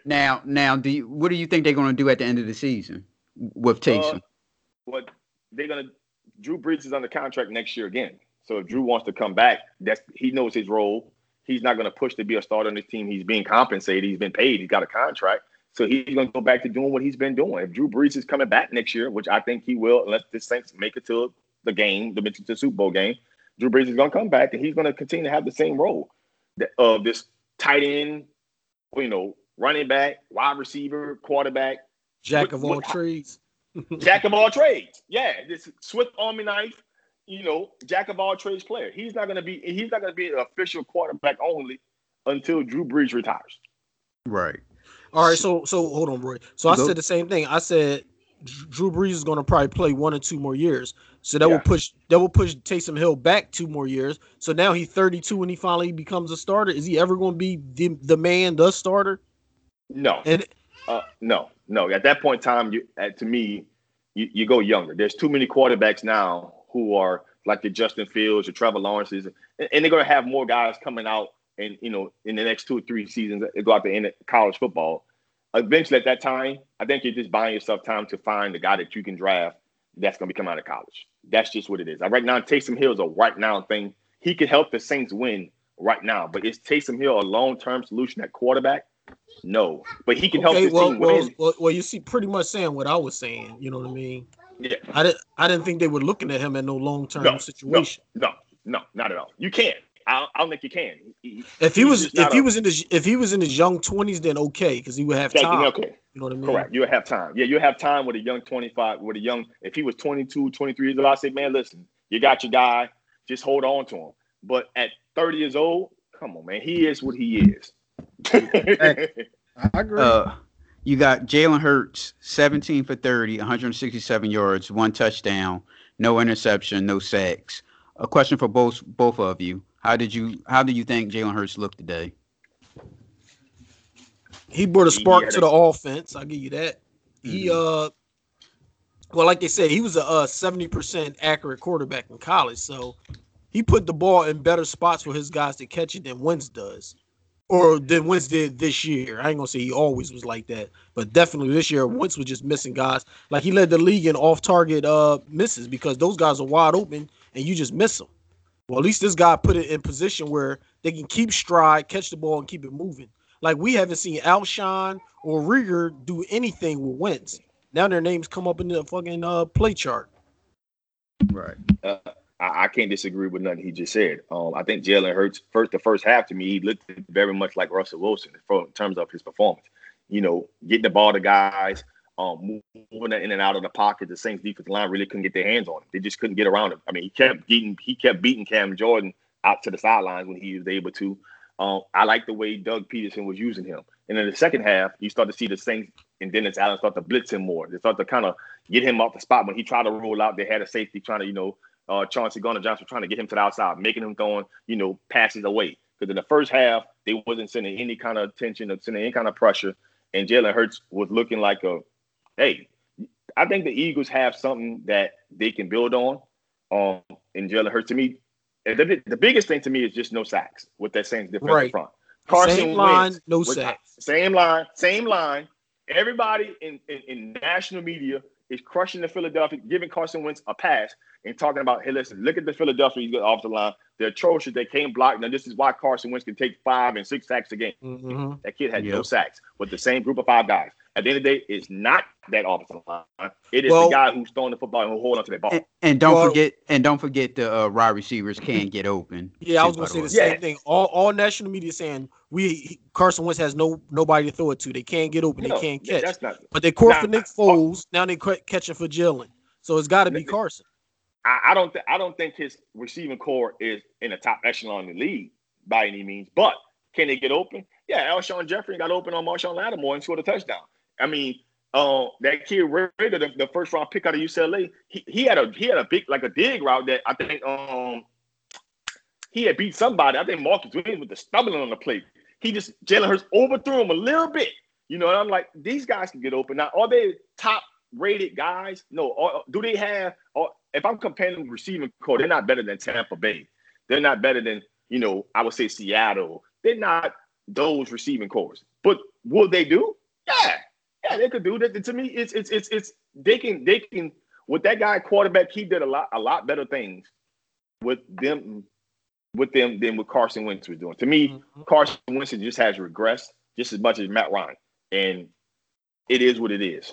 Now, now, do you, what do you think they're going to do at the end of the season with Taysom? Uh, what they're gonna Drew Brees is under contract next year again. So if Drew wants to come back, that's he knows his role. He's not gonna push to be a starter on this team. He's being compensated. He's been paid. He's got a contract. So he's gonna go back to doing what he's been doing. If Drew Brees is coming back next year, which I think he will, unless the Saints make it to the game, the, the Super Bowl game, Drew Brees is gonna come back and he's gonna continue to have the same role of uh, this tight end, you know, running back, wide receiver, quarterback, Jack What- of all what- trades. jack of all trades. Yeah, this swift army knife, you know, jack of all trades player. He's not gonna be he's not gonna be an official quarterback only until Drew Brees retires. Right. All right, so so hold on, Roy. So I Go. said the same thing. I said Dr- Drew Brees is going to probably play one or two more years. So that Yeah. will push that will push Taysom Hill back two more years. So now he's 32 when he finally becomes a starter. Is he ever going to be the, the man, the starter? No, And uh, no, no. At that point in time, you uh, to me, you, you go younger. There's too many quarterbacks now who are like the Justin Fields or Trevor Lawrence's, and, and they're gonna have more guys coming out and you know in the next two or three seasons that go out to end college football. Eventually, at that time, I think you're just buying yourself time to find the guy that you can draft that's gonna be coming out of college. That's just what it is. Right now, Taysom Hill is a right now thing. He could help the Saints win right now, but is Taysom Hill a long term solution at quarterback? No, but he can help okay, this well, team well, win. well, well, you see, pretty much saying what I was saying. You know what I mean? Yeah. I didn't I didn't think they were looking at him at no long term No, situation. No, no, not at all. You can't. I, I don't think you can. He- If he was if he a- was in his if he was in his young 20s, then okay, because he would have time. okay, You know what I mean? correct. You'll have time. Yeah, you'll have time with a young 25, with a young, if he was 22, 23 years old, I say, man, listen, you got your guy, just hold on to him. But at 30 years old, come on, man, he is what he is. I agree. Uh, you got Jalen Hurts, 17 for 30, 167 yards, one touchdown, no interception, no sacks. A question for both both of you. How did you how do you think Jalen Hurts looked today? he brought a spark to the offense. I'll give you that. He uh well, like they said, he was a uh, 70% accurate quarterback in college. So he put the ball in better spots for his guys to catch it than Wentz does. Or than Wentz did this year. I ain't gonna say he always was like that, but definitely this year Wentz was just missing guys. Like he led the league in off-target uh misses because those guys are wide open and you just miss them. Well, at least this guy put it in position where they can keep stride, catch the ball, and keep it moving. Like we haven't seen Alshon or Reagor do anything with Wentz. Now their names come up in the fucking uh, play chart. Right. uh, I, I can't disagree with nothing he just said. Um, I think Jalen Hurts first the first half to me, he looked very much like Russell Wilson in terms of his performance. You know, getting the ball to guys, um, moving in and out of the pocket. The Saints defensive line really couldn't get their hands on him. They just couldn't get around him. I mean, he kept beating he kept beating Cam Jordan out to the sidelines when he was able to. Um, I like the way Doug Pederson was using him. And in the second half, you start to see the Saints and Dennis Allen start to blitz him more. They start to kind of get him off the spot when he tried to roll out. They had a safety trying to, you know, uh, Chauncey Gardner Johnson trying to get him to the outside, making him going, you know, passes away. Because in the first half, They wasn't sending any kind of attention or sending any kind of pressure. And Jalen Hurts was looking like a, hey, I think the Eagles have something that they can build on. Um, and Jalen Hurts to me, the, the biggest thing to me is just no sacks with that same defensive Right. front. Carson Same line, Wentz no sacks. Same line, same line. Everybody in, in, in national media is crushing the Philadelphia, giving Carson Wentz a pass and talking about, hey, listen, look at the Philadelphia Eagles off the line. They're atrocious. They can't block. Now, this is why Carson Wentz can take five and six sacks a game. Mhm. That kid had no sacks with the same group of five guys. At the end of the day, it's not that offensive line. It is Well- the guy who's throwing the football and who hold on to the ball. And, and don't Well- forget, and don't forget the uh, wide receivers can't get open. Yeah, I was gonna say the way. same Yeah. thing. All all national media saying we Carson Wentz has no nobody to throw it to. They can't get open. No, they can't yeah, catch. That's not. But they caught Nah, for Nick oh. Foles. Now they ca- catching for Jalen. So it's got to be Carson. I, I don't. Th- I don't think his receiving corps is in the top echelon in the league by any means. But can they get open? Yeah, Alshon Jeffery got open on Marshon Lattimore and scored a touchdown. I mean, uh, that kid Rader, the, the first round pick out of UCLA, he, he had a he had a big like a dig route that I think um he had beat somebody. I think Marcus Williams with the stumbling on the plate. He just Jalen Hurts overthrew him a little bit. You know, and I'm like, these guys can get open. Now, are they top rated guys? No. Or, do they have? Or if I'm comparing them receiving corps, they're not better than Tampa Bay. They're not better than you know. I would say Seattle. They're not those receiving cores. But will they do? Yeah, yeah, they could do that. To me, it's it's it's it's they can they can with that guy quarterback. He did a lot a lot better things with them with them than what Carson Wentz was doing. To me, Mhm. Carson Wentz just has regressed just as much as Matt Ryan, and it is what it is.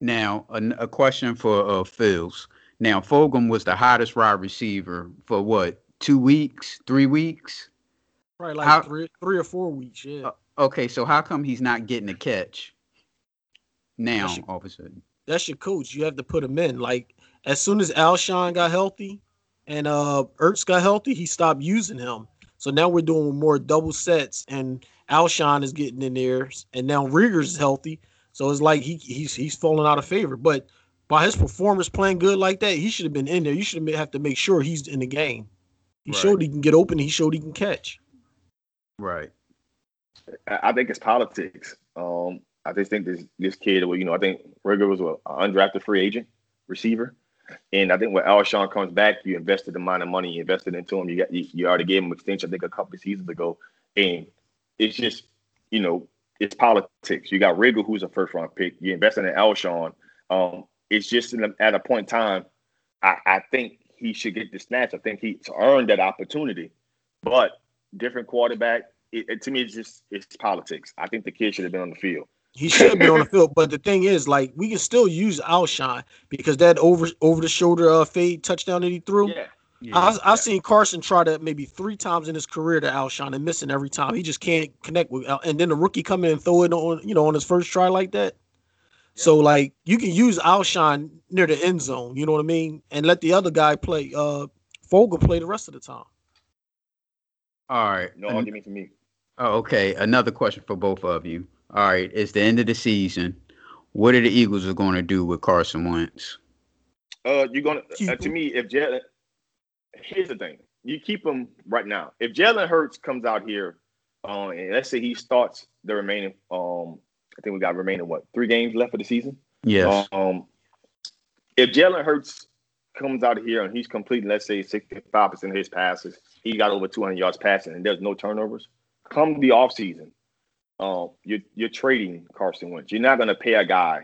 Now, a, a question for uh, Phils. Now, Fulgham was the hottest wide receiver for what? Two weeks, three weeks? Probably like How- three three or four weeks. Yeah, Uh, Okay, so how come he's not getting a catch now? That's your- All of a sudden, that's your coach. You have to put him in. Like as soon as Alshon got healthy and uh Ertz got healthy, he stopped using him. So now we're doing more double sets, and Alshon is getting in there, and now Reagor's healthy. So it's like he he's he's falling out of favor. But by his performance playing good like that, he should have been in there. You should have to make sure he's in the game. He Right. showed he can get open. He showed he can catch. right? I I think it's politics. Um, I just think this this kid, well, you know, I think Reagor was an undrafted free agent receiver, and I think when Alshon comes back, you invested the amount of money you invested into him. You got you, you already gave him extension, I think, a couple of seasons ago, and it's just you know it's politics. You got Reagor, who's a first round pick. You invested in Alshon. Um, it's just a, at a point in time, I, I think he should get the snatch. I think he's earned that opportunity, but different quarterback. It, it- to me, it's just it's politics. I think the kid should have been on the field. He should be on the field, but the thing is, like, we can still use Alshon because that over over the shoulder uh, fade touchdown that he threw. Yeah, Yeah. I, I've seen Carson try to maybe three times in his career to Alshon and missing every time. He just can't connect with. Al- And then the rookie come in and throw it on, you know, on his first try like that. So like you can use Alshon near the end zone, you know what I mean, and let the other guy play. Uh, Fogel play the rest of the time. All right. no an- argument for me. oh, okay. Another question for both of you. All right. It's the end of the season. What are the Eagles are going to do with Carson Wentz? Uh, you're gonna uh, to me if Jalen. Here's the thing: you keep him right now. If Jalen Hurts comes out here, uh, and let's say he starts the remaining, um, I think we got remaining what three games left of the season. Yes. Um, if Jalen Hurts comes out here and he's completing, let's say, 65% of his passes, he got over 200 yards passing, and there's no turnovers, come the offseason, um, you're, you're trading Carson Wentz. You're not going to pay a guy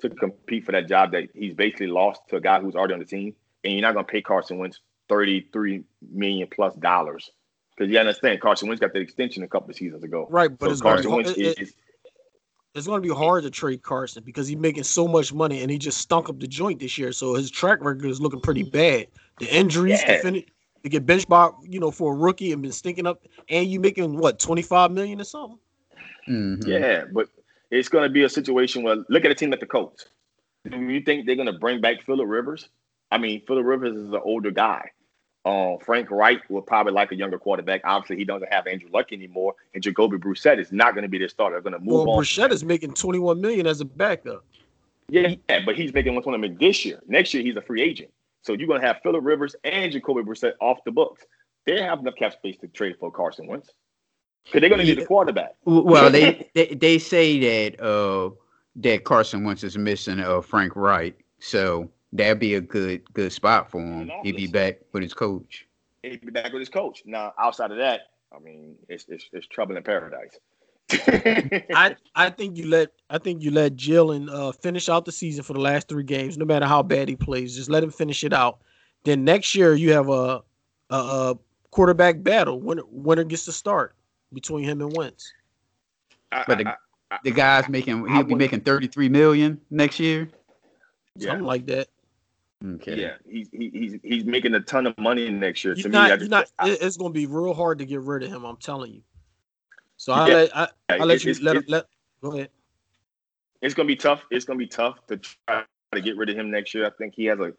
to compete for that job that he's basically lost to a guy who's already on the team, and you're not going to pay Carson Wentz 33 million plus dollars. Because you understand, Carson Wentz got the extension a couple of seasons ago. Right, but so it's Carson be, Wentz it- it- is, it's going to be hard to trade Carson because he's making so much money and he just stunk up the joint this year. So his track record is looking pretty bad. The injuries Yeah. to finish to get benched by you know for a rookie and been stinking up, and you making what twenty five million or something. Mhm. Yeah, but it's going to be a situation where look at a team like the Colts. Do you think they're going to bring back Philip Rivers? I mean, Philip Rivers is an older guy. Um, Frank Reich will probably like a younger quarterback. Obviously, he doesn't have Andrew Luck anymore, and Jacoby Brissett is not going to be their starter. They're going to move Well, on. Brissett is making twenty one million as a backup. Yeah, yeah, but he's making one tournament this year. Next year, he's a free agent. So you're going to have Philip Rivers and Jacoby Brissett off the books. They have enough cap space to trade for Carson Wentz. Because they're going to need a quarterback. Well, they, they they say that uh that Carson Wentz is missing uh Frank Reich, so that'd be a good good spot for him. He'd be back with his coach. He'd be back with his coach. Now, outside of that, I mean, it's it's, it's trouble in paradise. I I think you let I think you let Jalen uh, finish out the season for the last three games, no matter how bad he plays. Just let him finish it out. Then next year you have a a, a quarterback battle. Winner winner gets to start between him and Wentz. I- But the- I- I- The guy's making I he'll be making thirty three million next year. yeah, Something like that. Okay. yeah, he's he, he's he's making a ton of money next year. You're to not, me, I just, not, I- it's going to be real hard to get rid of him. I'm telling you. So I Yeah. let I, I let it- you it's, let, it's, let go ahead. it's gonna be tough. It's gonna be tough to try to get rid of him next year. I think he has a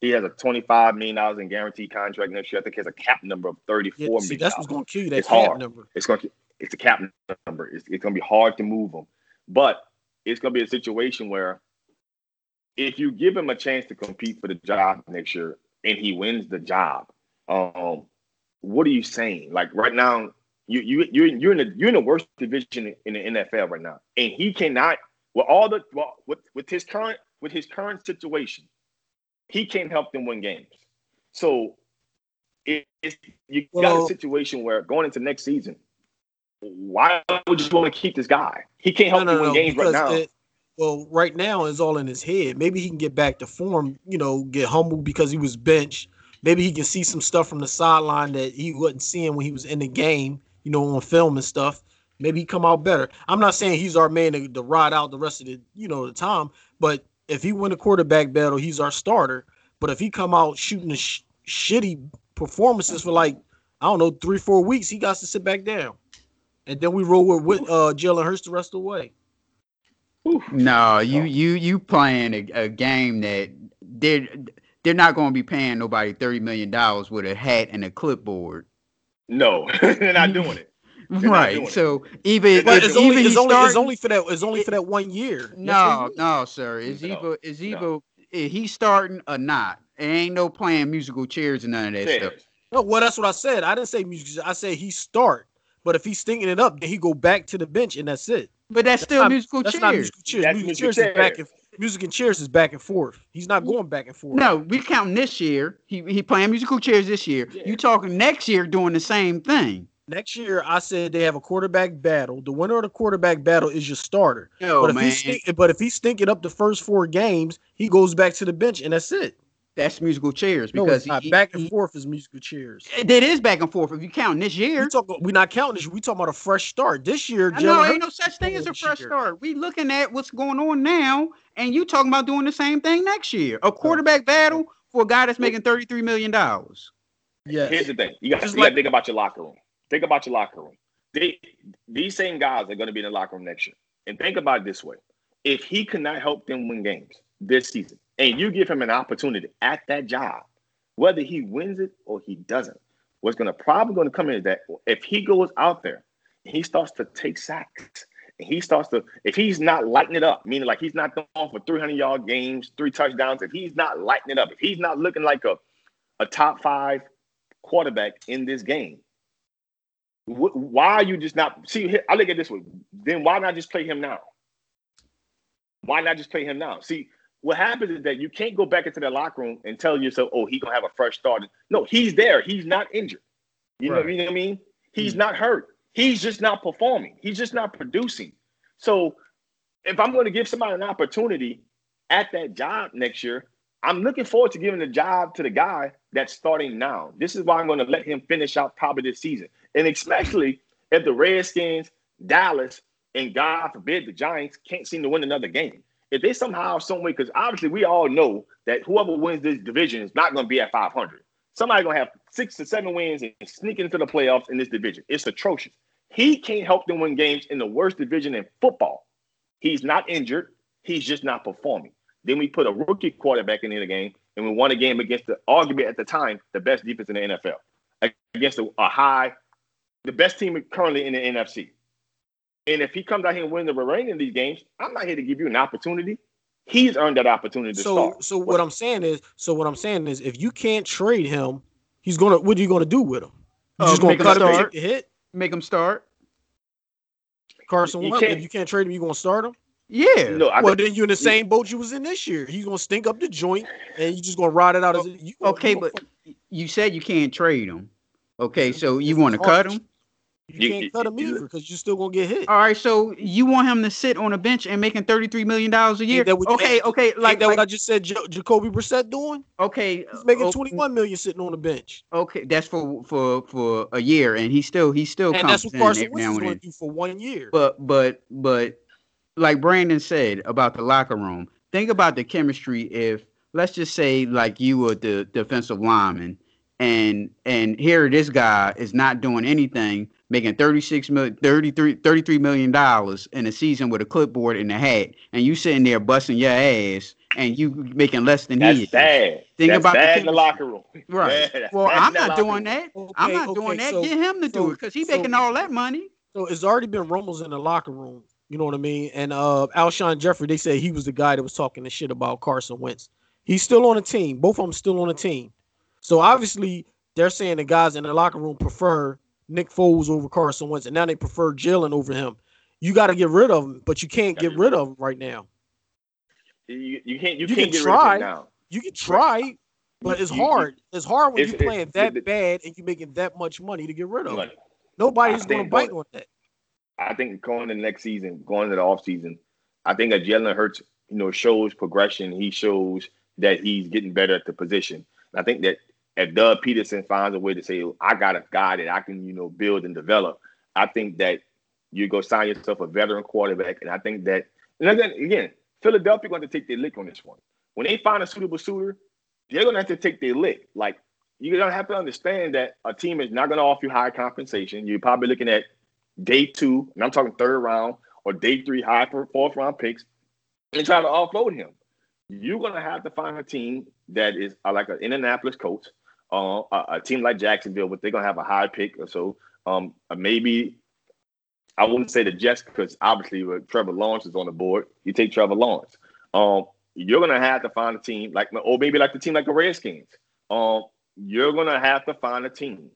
he has a twenty five million dollars in guaranteed contract next year. I think he has a cap number of thirty Yeah, see, million. that's what's going to kill you. That It's cap hard. number. it's going to it's a cap number. It's, it's going to be hard to move him, but it's going to be a situation where if you give him a chance to compete for the job next year and he wins the job, um, what are you saying? Like right now, you you you're in, you're in the you're in the worst division in the NFL right now, and he cannot with all the well, with with his current with his current situation, he can't help them win games. So it, it's you got a situation where going into next season, why would you want to keep this guy? He can't help you win games right now. it- well, right now it's all in his head. Maybe he can get back to form, you know, get humbled because he was benched. Maybe he can see some stuff from the sideline that he wasn't seeing when he was in the game, you know, on film and stuff. Maybe he come out better. I'm not saying he's our man to, to ride out the rest of the, you know, the time. But if he win a quarterback battle, he's our starter. But if he come out shooting the sh- shitty performances for like I don't know three four weeks, he got to sit back down, and then we roll with, with uh, Jalen Hurts the rest of the way. No, you Oh. you you playing a, a game that they're they're not going to be paying nobody thirty million dollars with a hat and a clipboard. No, they're not doing it. Not doing Right. it. So even But if, it's only even it's he only it's only for that it's only for that one year. no no sir. Is No, either is no. is eh, he starting or not? It ain't no playing musical chairs and none of that stuff. No, well that's what I said. I didn't say music. I said he start. But if he's stinking it up, then he go back to the bench and that's it. But that's still not- musical That's chairs. not musical chairs. That's musical musical chairs is back and music and chairs is back and forth. He's not going back and forth. No, we counting this year. He he playing musical chairs this year. Yeah. You talking next year doing the same thing? Next year, I said they have a quarterback battle. The winner of the quarterback battle is your starter. No but if man, he's stink, but if he's stinking up the first four games, he goes back to the bench and that's it. that's musical chairs because it's not. he- back and he- forth is musical chairs. It it is back and forth. If you count this year, We talk, we're not counting this. We talking about a fresh start. This year, I know ain't no such thing as a fresh year. start. We looking at what's going on now, and you talking about doing the same thing next year. A quarterback battle for a guy that's making thirty three million dollars. Yeah. Here's the thing: you got Just you like- to think about your locker room. Think about your locker room. They, these same guys are going to be in the locker room next year. And think about it this way: if he cannot help them win games this season, and you give him an opportunity at that job, whether he wins it or he doesn't, what's going to probably going to come in is that if he goes out there, and he starts to take sacks. And he starts to, if he's not lighting it up, meaning like he's not going for 300 yard games, three touchdowns, if he's not lighting it up, if he's not looking like a, a top five quarterback in this game. Wh- Why are you just not see? I look at this way. Then why not just play him now? Why not just play him now? See, what happens is that you can't go back into the locker room and tell yourself, "Oh, he's gonna have a fresh start." No, he's there. He's not injured. You know, you know what I mean? He's hmm. not hurt. He's just not performing. He's just not producing. So, if I'm going to give somebody an opportunity at that job next year, I'm looking forward to giving the job to the guy that's starting now. This is why I'm going to let him finish out probably this season. And especially if the Redskins, Dallas, and God forbid the Giants can't seem to win another game. If they somehow, some way, because obviously we all know that whoever wins this division is not going to be at 500. Somebody's going to have six to seven wins and sneak into the playoffs in this division. It's atrocious. He can't help them win games in the worst division in football. He's not injured. He's just not performing. Then we put a rookie quarterback in the game, and we won a game against the argument at the time the best defense in the NFL against a, a high, the best team currently in the NFC. And if he comes out here and wins the remaining of these games, I'm not here to give you an opportunity. He's earned that opportunity to So start. so what I'm saying is so what I'm saying is if you can't trade him, he's gonna what are you gonna do with him? You Uh, just gonna make him cut him and start. take the hit? Make him start. Carson You Wentz. can't- If you can't trade him, you gonna start him. Yeah. No, I well, then you're in the same boat you was in this year. He's gonna stink up the joint, and you're just gonna ride it out as you, Okay, you gonna but you said you can't trade him. Okay, so you want to cut harsh. him? You You- can't cut him either because you're still gonna get hit. All right, so you want him to sit on a bench and making thirty three million dollars a year? that what you- Okay, okay, Like like, that, like what I just said. Jo- Jacoby Brissett doing? okay, He's making o- 21 million sitting on the bench, Okay, that's for for for a year, and he still he still and comes that's what Carson Wentz now is and going to do for one year. But but but like Brandon said about the locker room, think about the chemistry. If let's just say like you were the defensive lineman, and and here this guy is not doing anything, making 36 million, 33, 33 million dollars in a season with a clipboard and a hat, and you sitting there busting your ass, and you making less than he that's is. bad. Think that's about the bad in the locker room. Right. Yeah, well, I'm not doing room. that. I'm not okay, doing that. so- Get him to do it because he's so- making all that money. So it's already been rumbles in the locker room. You know what I mean? And uh Alshon Jeffery, they said he was the guy that was talking the shit about Carson Wentz. He's still on the team. Both of them still on the team. So obviously they're saying the guys in the locker room prefer Nick Foles over Carson Wentz, and now they prefer Jalen over him. You got to get rid of him, but you can't get rid of him right now. You, you can't you, You can't can get rid of try. him now. You can try, but it's hard. It's hard when It's- you're playing it's- that the- bad and you're making that much money to get rid of him. Like, Nobody's going to bite on that. I think going to the next season, going to the off season, I think that Jalen Hurts, you know, shows progression. He shows that he's getting better at the position. I think that if Doug Pederson finds a way to say, I got a guy that I can, you know, build and develop, I think that you go sign yourself a veteran quarterback. And I think that, and again, again Philadelphia going to take their lick on this one. When they find a suitable suitor, they're going to have to take their lick. Like, you're going to have to understand that a team is not going to offer you high compensation. You're probably looking at day two, and I'm talking third round or day three, high for fourth round picks, and try to offload him. You're gonna have to find a team that is like an Indianapolis coach, uh, a, a team like Jacksonville, but they're gonna have a high pick or so. Um, uh, maybe I wouldn't say the Jets because obviously with Trevor Lawrence is on the board, you take Trevor Lawrence. Um, you're gonna have to find a team like, or maybe like the team like the Redskins. Um, you're gonna have to find a team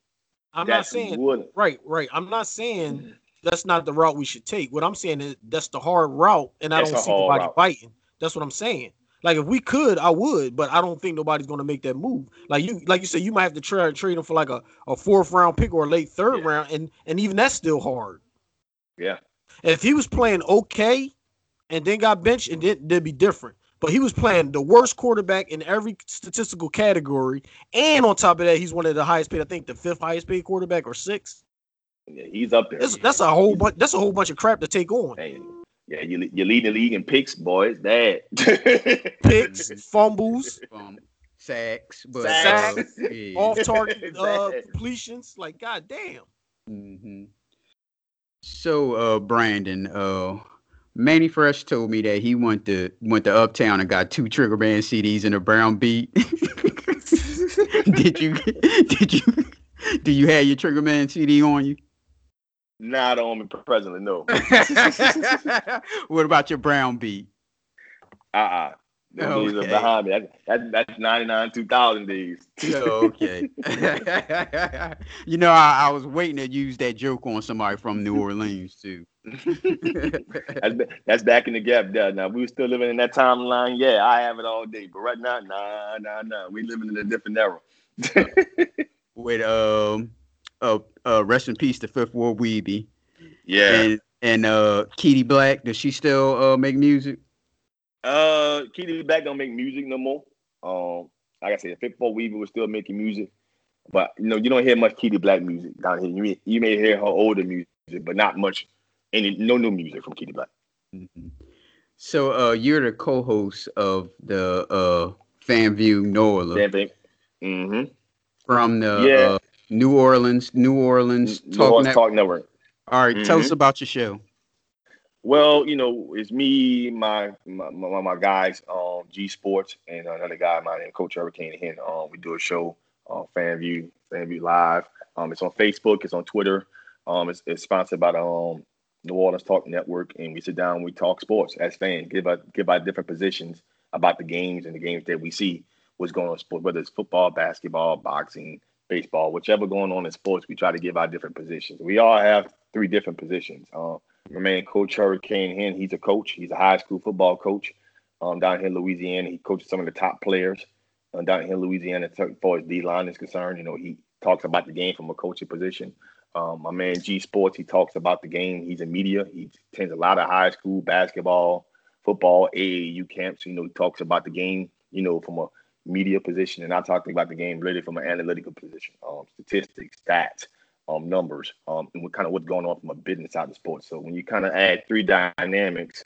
I'm not saying Right, right. I'm not saying that's not the route we should take. What I'm saying is that's the hard route, and I That's don't see anybody nobody route. biting. That's what I'm saying. Like if we could, I would, but I don't think nobody's gonna make that move. Like you, like you said, you might have to try and trade him for like a, a fourth round pick or a late third Yeah. round, and and even that's still hard. Yeah. If he was playing okay, and then got benched, and then that'd be different. But he was playing the worst quarterback in every statistical category, and on top of that, he's one of the highest paid. I think the fifth highest paid quarterback or sixth. Yeah, he's up there. That's that's a whole bunch. That's a whole bunch of crap to take on. Hey, yeah, you you lead the league in picks, boys. Bad. Picks, fumbles, Um, sacks, but Sacks. uh, yeah. off target uh, completions. Like goddamn. hmm So, uh, Brandon, uh, Mannie Fresh told me that he went to went to Uptown and got two Trigger Band CDs and a brown beat. did you? Did you? Do you have your Trigger Man CD on you? Not on me presently, no. what about your brown beat? Uh uh Those days are Okay. behind me. That, that, that's 99, 2000 days. Okay. you know, I, I was waiting to use that joke on somebody from New Orleans too. that's, ba- that's back in the gap there. Now, we were still living in that timeline. Yeah, I have it all day. But right now, nah, nah, nah. We living in a different era. With um, uh, uh, rest in peace to Fifth Ward Weebie yeah. and and uh, Keedy Black. Does she still uh make music? Uh, Keedy Black don't make music no more. Um, like I said, Fifth Ward Weebie was still making music, but you know you don't hear much Keedy Black music down here. You may, you may hear her older music, but not much. Any no new music from Keedy Black. Mhm. So uh, you're the co-host of the uh Fan View NOLA. Mm-hmm. from the Yeah. uh, New Orleans, New Orleans Talk Talk, Net- Talk Network. All right, tell us Mhm. about your show. Well, you know, it's me, my my, my, my guys, um, G Sports, and another guy, my name Coach Hurricane. Here, um, we do a show, uh, Fan View, Fan View Live. Um, it's on Facebook, it's on Twitter. Um, it's, it's sponsored by the um, New Orleans Talk Network, and we sit down, we talk sports as fans, give out give out different positions about the games and the games that we see, what's going on sports, whether it's football, basketball, boxing, baseball, whichever going on in sports, we try to give our different positions. We all have three different positions. Um, My man, Coach Hurricane Hen, he's a coach. He's a high school football coach um, down here in Louisiana. He coaches some of the top players uh, down here in Louisiana as far as D line is concerned. You know, he talks about the game from a coaching position. Um, my man G Sports, he talks about the game. He's in media. He attends a lot of high school basketball, football, AAU camps. You know, he talks about the game. You know, from a media position, and I talk about the game really from an analytical position, um, statistics, stats, um, numbers, um, and what kind of what's going on from a business side of sports. So when you kind of add three dynamics,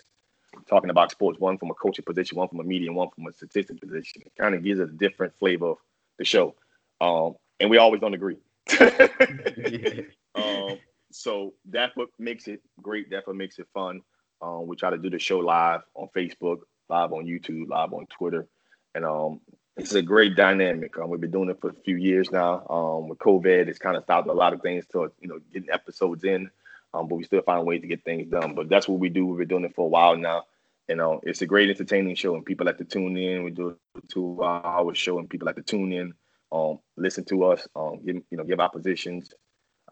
talking about sports, one from a coaching position, one from a media, and one from a statistic position, it kind of gives us a different flavor of the show. Um, and we always don't agree. um, so that's what makes it great. That's what makes it fun. Um, we try to do the show live on Facebook, live on YouTube, live on Twitter, and um, it's a great dynamic. Um, we've been doing it for a few years now. Um, with COVID, it's kind of stopped a lot of things to you know getting episodes in, um, but we still find ways to get things done. But that's what we do. We've been doing it for a while now. You know, it's a great entertaining show, and people like to tune in. We do a two-hour show, and people like to tune in, um, listen to us, um, give you know, give our positions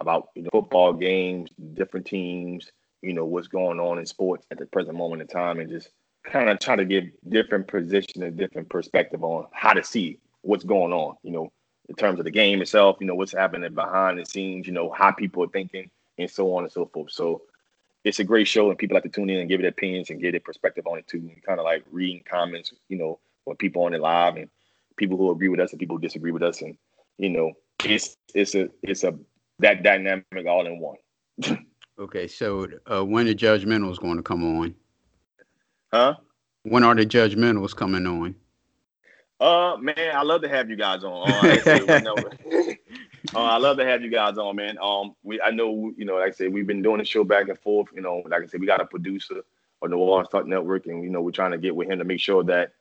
about you know football games, different teams, you know, what's going on in sports at the present moment in time, and just kind of try to give different position and different perspective on how to see what's going on, you know, in terms of the game itself, you know, what's happening behind the scenes, you know, how people are thinking and so on and so forth. So it's a great show and people like to tune in and give it opinions and get their perspective on it too. And kind of like reading comments, you know, when people on it live and people who agree with us and people who disagree with us. And, you know, it's it's a it's a that dynamic all in one. okay, so uh, when the judgmental is going to come on? Huh? When are the judgmentals coming on? Uh, man, I love to have you guys on. Uh, I, uh, I love to have you guys on, man. Um, we I know you know, like I said, we've been doing the show back and forth. You know, like I said, we got a producer on the Wall Talk Network, and you know, we're trying to get with him to make sure that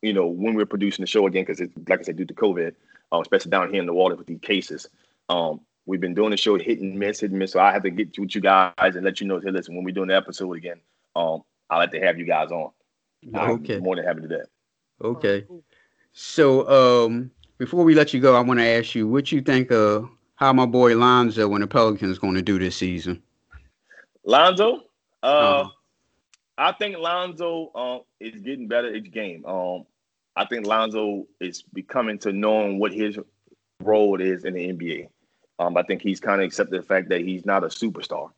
you know when we're producing the show again, because it's like I said, due to COVID, uh, especially down here in the Orleans with these cases. Um, we've been doing the show hit and miss, hit and miss. So I have to get with you guys and let you know. Hey, listen, when we're doing the episode again, um, I like to have you guys on. Okay. I'm more than happy to do that. Okay. So um, before we let you go, I want to ask you what you think of how my boy Lonzo and the Pelicans going to do this season. Lonzo, uh, uh-huh. I think Lonzo uh, is getting better each game. Um, I think Lonzo is becoming to knowing what his role is in the NBA. Um, I think he's kind of accepted the fact that he's not a superstar,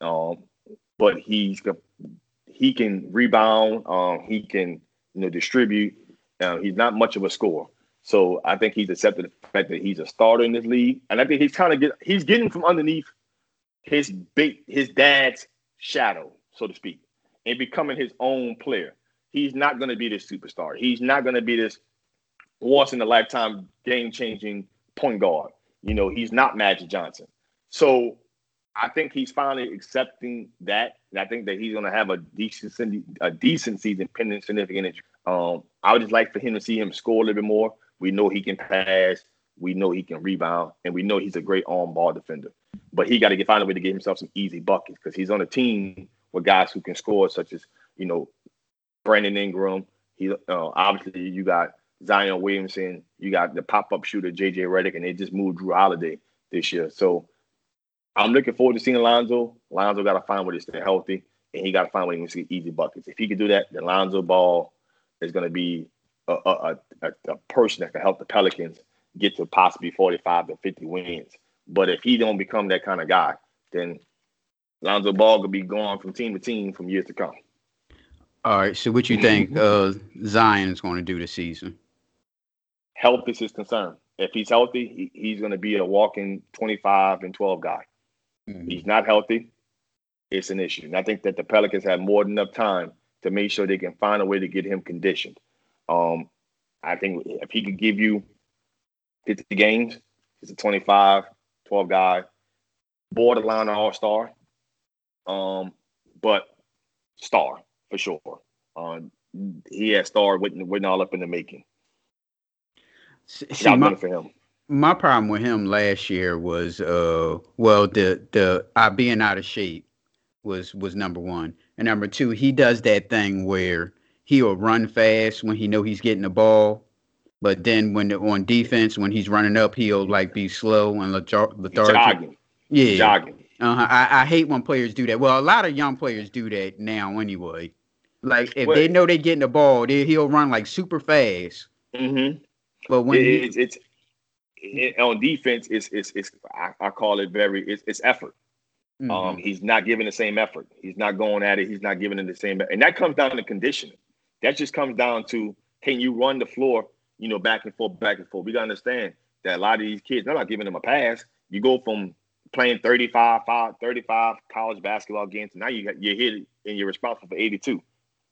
um, but he's he can rebound. Um, he can you know distribute. Uh, he's not much of a scorer, so I think he's accepted the fact that he's a starter in this league, and I think he's kind of get he's getting from underneath his big his dad's shadow, so to speak, and becoming his own player. He's not going to be this superstar. He's not going to be this once in a lifetime game changing point guard. You know, he's not Magic Johnson. So I think he's finally accepting that, and I think that he's going to have a decent, a decent season, pending significant injury. Um, I would just like for him to see him score a little bit more. We know he can pass, we know he can rebound, and we know he's a great on ball defender. But he got to find a way to get himself some easy buckets because he's on a team with guys who can score, such as you know Brandon Ingram. He uh, obviously you got Zion Williamson, you got the pop up shooter JJ Redick, and they just moved Jrue Holiday this year. So I'm looking forward to seeing Lonzo. Lonzo got to find where to stay healthy, and he got to find where he can get easy buckets. If he can do that, then Lonzo Ball is going to be a, a, a, a, person that can help the Pelicans get to possibly 45 to 50 wins. But if he don't become that kind of guy, then Lonzo Ball could be gone from team to team from years to come. All right. So what you think uh, Zion is going to do this season? Health is his concern. If he's healthy, he, he's going to be a walking 25 and 12 guy. Mm-hmm. He's not healthy. It's an issue. And I think that the Pelicans have more than enough time to make sure they can find a way to get him conditioned. Um, I think if he could give you 50 games, he's a 25, 12 guy, borderline all star, um, but star for sure. Um, he has star written, written all up in the making. See, my, for him. My problem with him last year was, uh, well, the the uh, being out of shape was was number one, and number two, he does that thing where he'll run fast when he know he's getting the ball, but then when the, on defense when he's running up, he'll like be slow and lethargic. Jogging. Yeah. Jogging. Uh-huh. I, I hate when players do that. Well, a lot of young players do that now anyway. Like if Well- they know they're getting the ball, they, he'll run like super fast. Mm-hmm. But when It- he, it's it's it, on defense. It's it's it's I, I call it very it's, it's effort. Mhm. Um, he's not giving the same effort. He's not going at it. He's not giving it the same, and that comes down to conditioning. That just comes down to can you run the floor, you know, back and forth, back and forth. We gotta understand that a lot of these kids, they're not giving them a pass. You go from playing 35, 5, 35 college basketball games, and now you got you're hit and you're responsible for 82.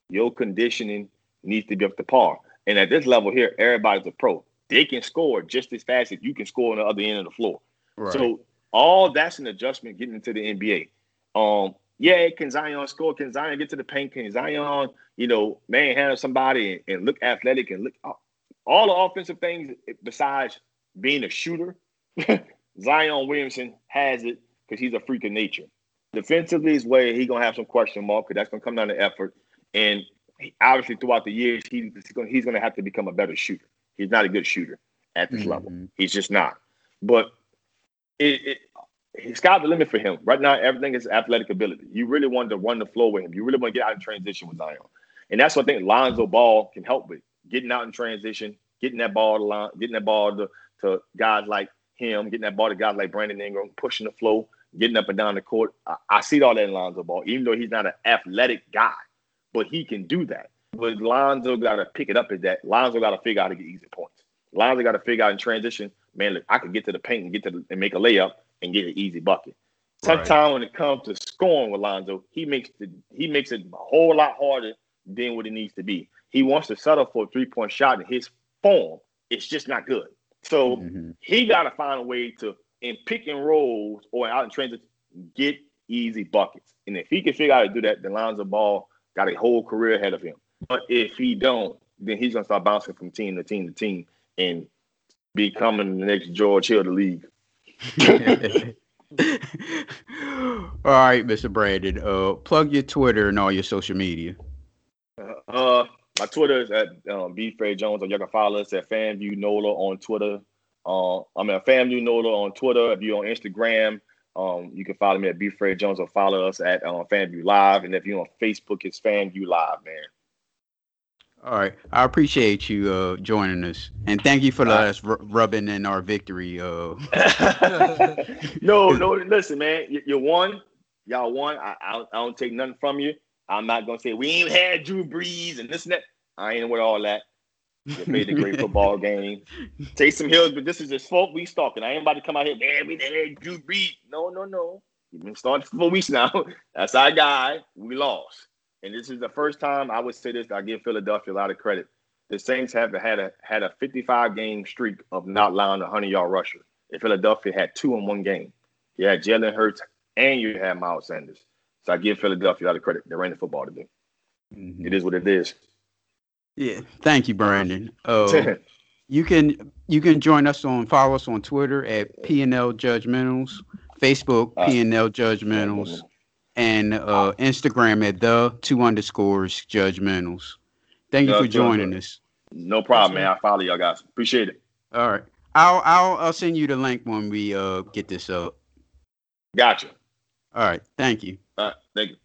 Your conditioning needs to be up to par. And at this level here, everybody's a pro. They can score just as fast as you can score on the other end of the floor. right. So all that's an adjustment getting into the NBA. Um, yeah, can Zion score? Can Zion get to the paint? Can Zion, you know, manhandle somebody and, and look athletic and look all the offensive things besides being a shooter? Zion Williamson has it because he's a freak of nature. Defensively is where he's gonna have some question mark because that's gonna come down to effort. And obviously throughout the years, he's gonna he's gonna have to become a better shooter. He's not a good shooter at this level. Mhm. He's just not. But it, it it's got the limit for him. Right now, everything is athletic ability. You really want to run the floor with him. You really want to get out in transition with Zion. And that's what I think Lonzo Ball can help with. Getting out in transition, getting that ball to line, getting that ball to, to guys like him, getting that ball to guys like Brandon Ingram, pushing the flow, getting up and down the court. I, I see all that in Lonzo Ball, even though he's not an athletic guy, but he can do that. But Lonzo got to pick it up is that Lonzo got to figure out how to get easy points. Lonzo got to figure out in transition, man, look, I could get to the paint and get to the, and make a layup and get an easy bucket. Right. Sometimes when it comes to scoring with Lonzo, he makes the he makes it a whole lot harder than what it needs to be. He wants to settle for a three point shot, and his form is just not good. So Mhm. he got to find a way to in pick and rolls or out in transit get easy buckets. And if he can figure out how to do that, then Lonzo Ball got a whole career ahead of him. But if he don't, then he's gonna start bouncing from team to team to team and becoming the next George Hill of the league. all right, Mr. Brandon. Uh, plug your Twitter and all your social media. Uh, my Twitter is at um, B Fred Jones, or you can follow us at FanView Nola on Twitter. Uh, I'm at FanView Nola on Twitter. If you're on Instagram, um, you can follow me at B Fred Jones or follow us at um, FanView Live. And if you're on Facebook, it's FanView Live, man. All right, I appreciate you uh, joining us, and thank you for All right. us r- rubbing in our victory. Uh, no, no, listen, man. You, you won. Y'all won. I, I, don't, I don't take nothing from you. I'm not gonna say we ain't had Drew Brees and this and that. I ain't with all that. You made a great football game. Taysom Hills, but this is his fault. We stalking. I ain't about to come out here, man. We didn't have Drew Brees. No, no, no. You've been starting for weeks now. That's our guy. We lost, and this is the first time I would say this. I give Philadelphia a lot of credit. The Saints have had a had a 55 game streak of not allowing a 100 yard rusher. And Philadelphia had two in one game. You had Jalen Hurts and you had Miles Sanders. So I give Philadelphia a lot of credit. They ran the football today. mhm. It is what it is. Yeah, thank you, Brandon. Uh, you can you can join us on follow us on Twitter at P and L Judgementals, Facebook Uh, P and L Judgementals, and uh, Instagram at the two underscores Judgementals. Thank you Yeah, for joining good. us. no problem, man. I follow y'all guys. Appreciate it. All right, I'll I'll I'll send you the link when we uh get this up. Gotcha. All right, thank you. All right. Thank you.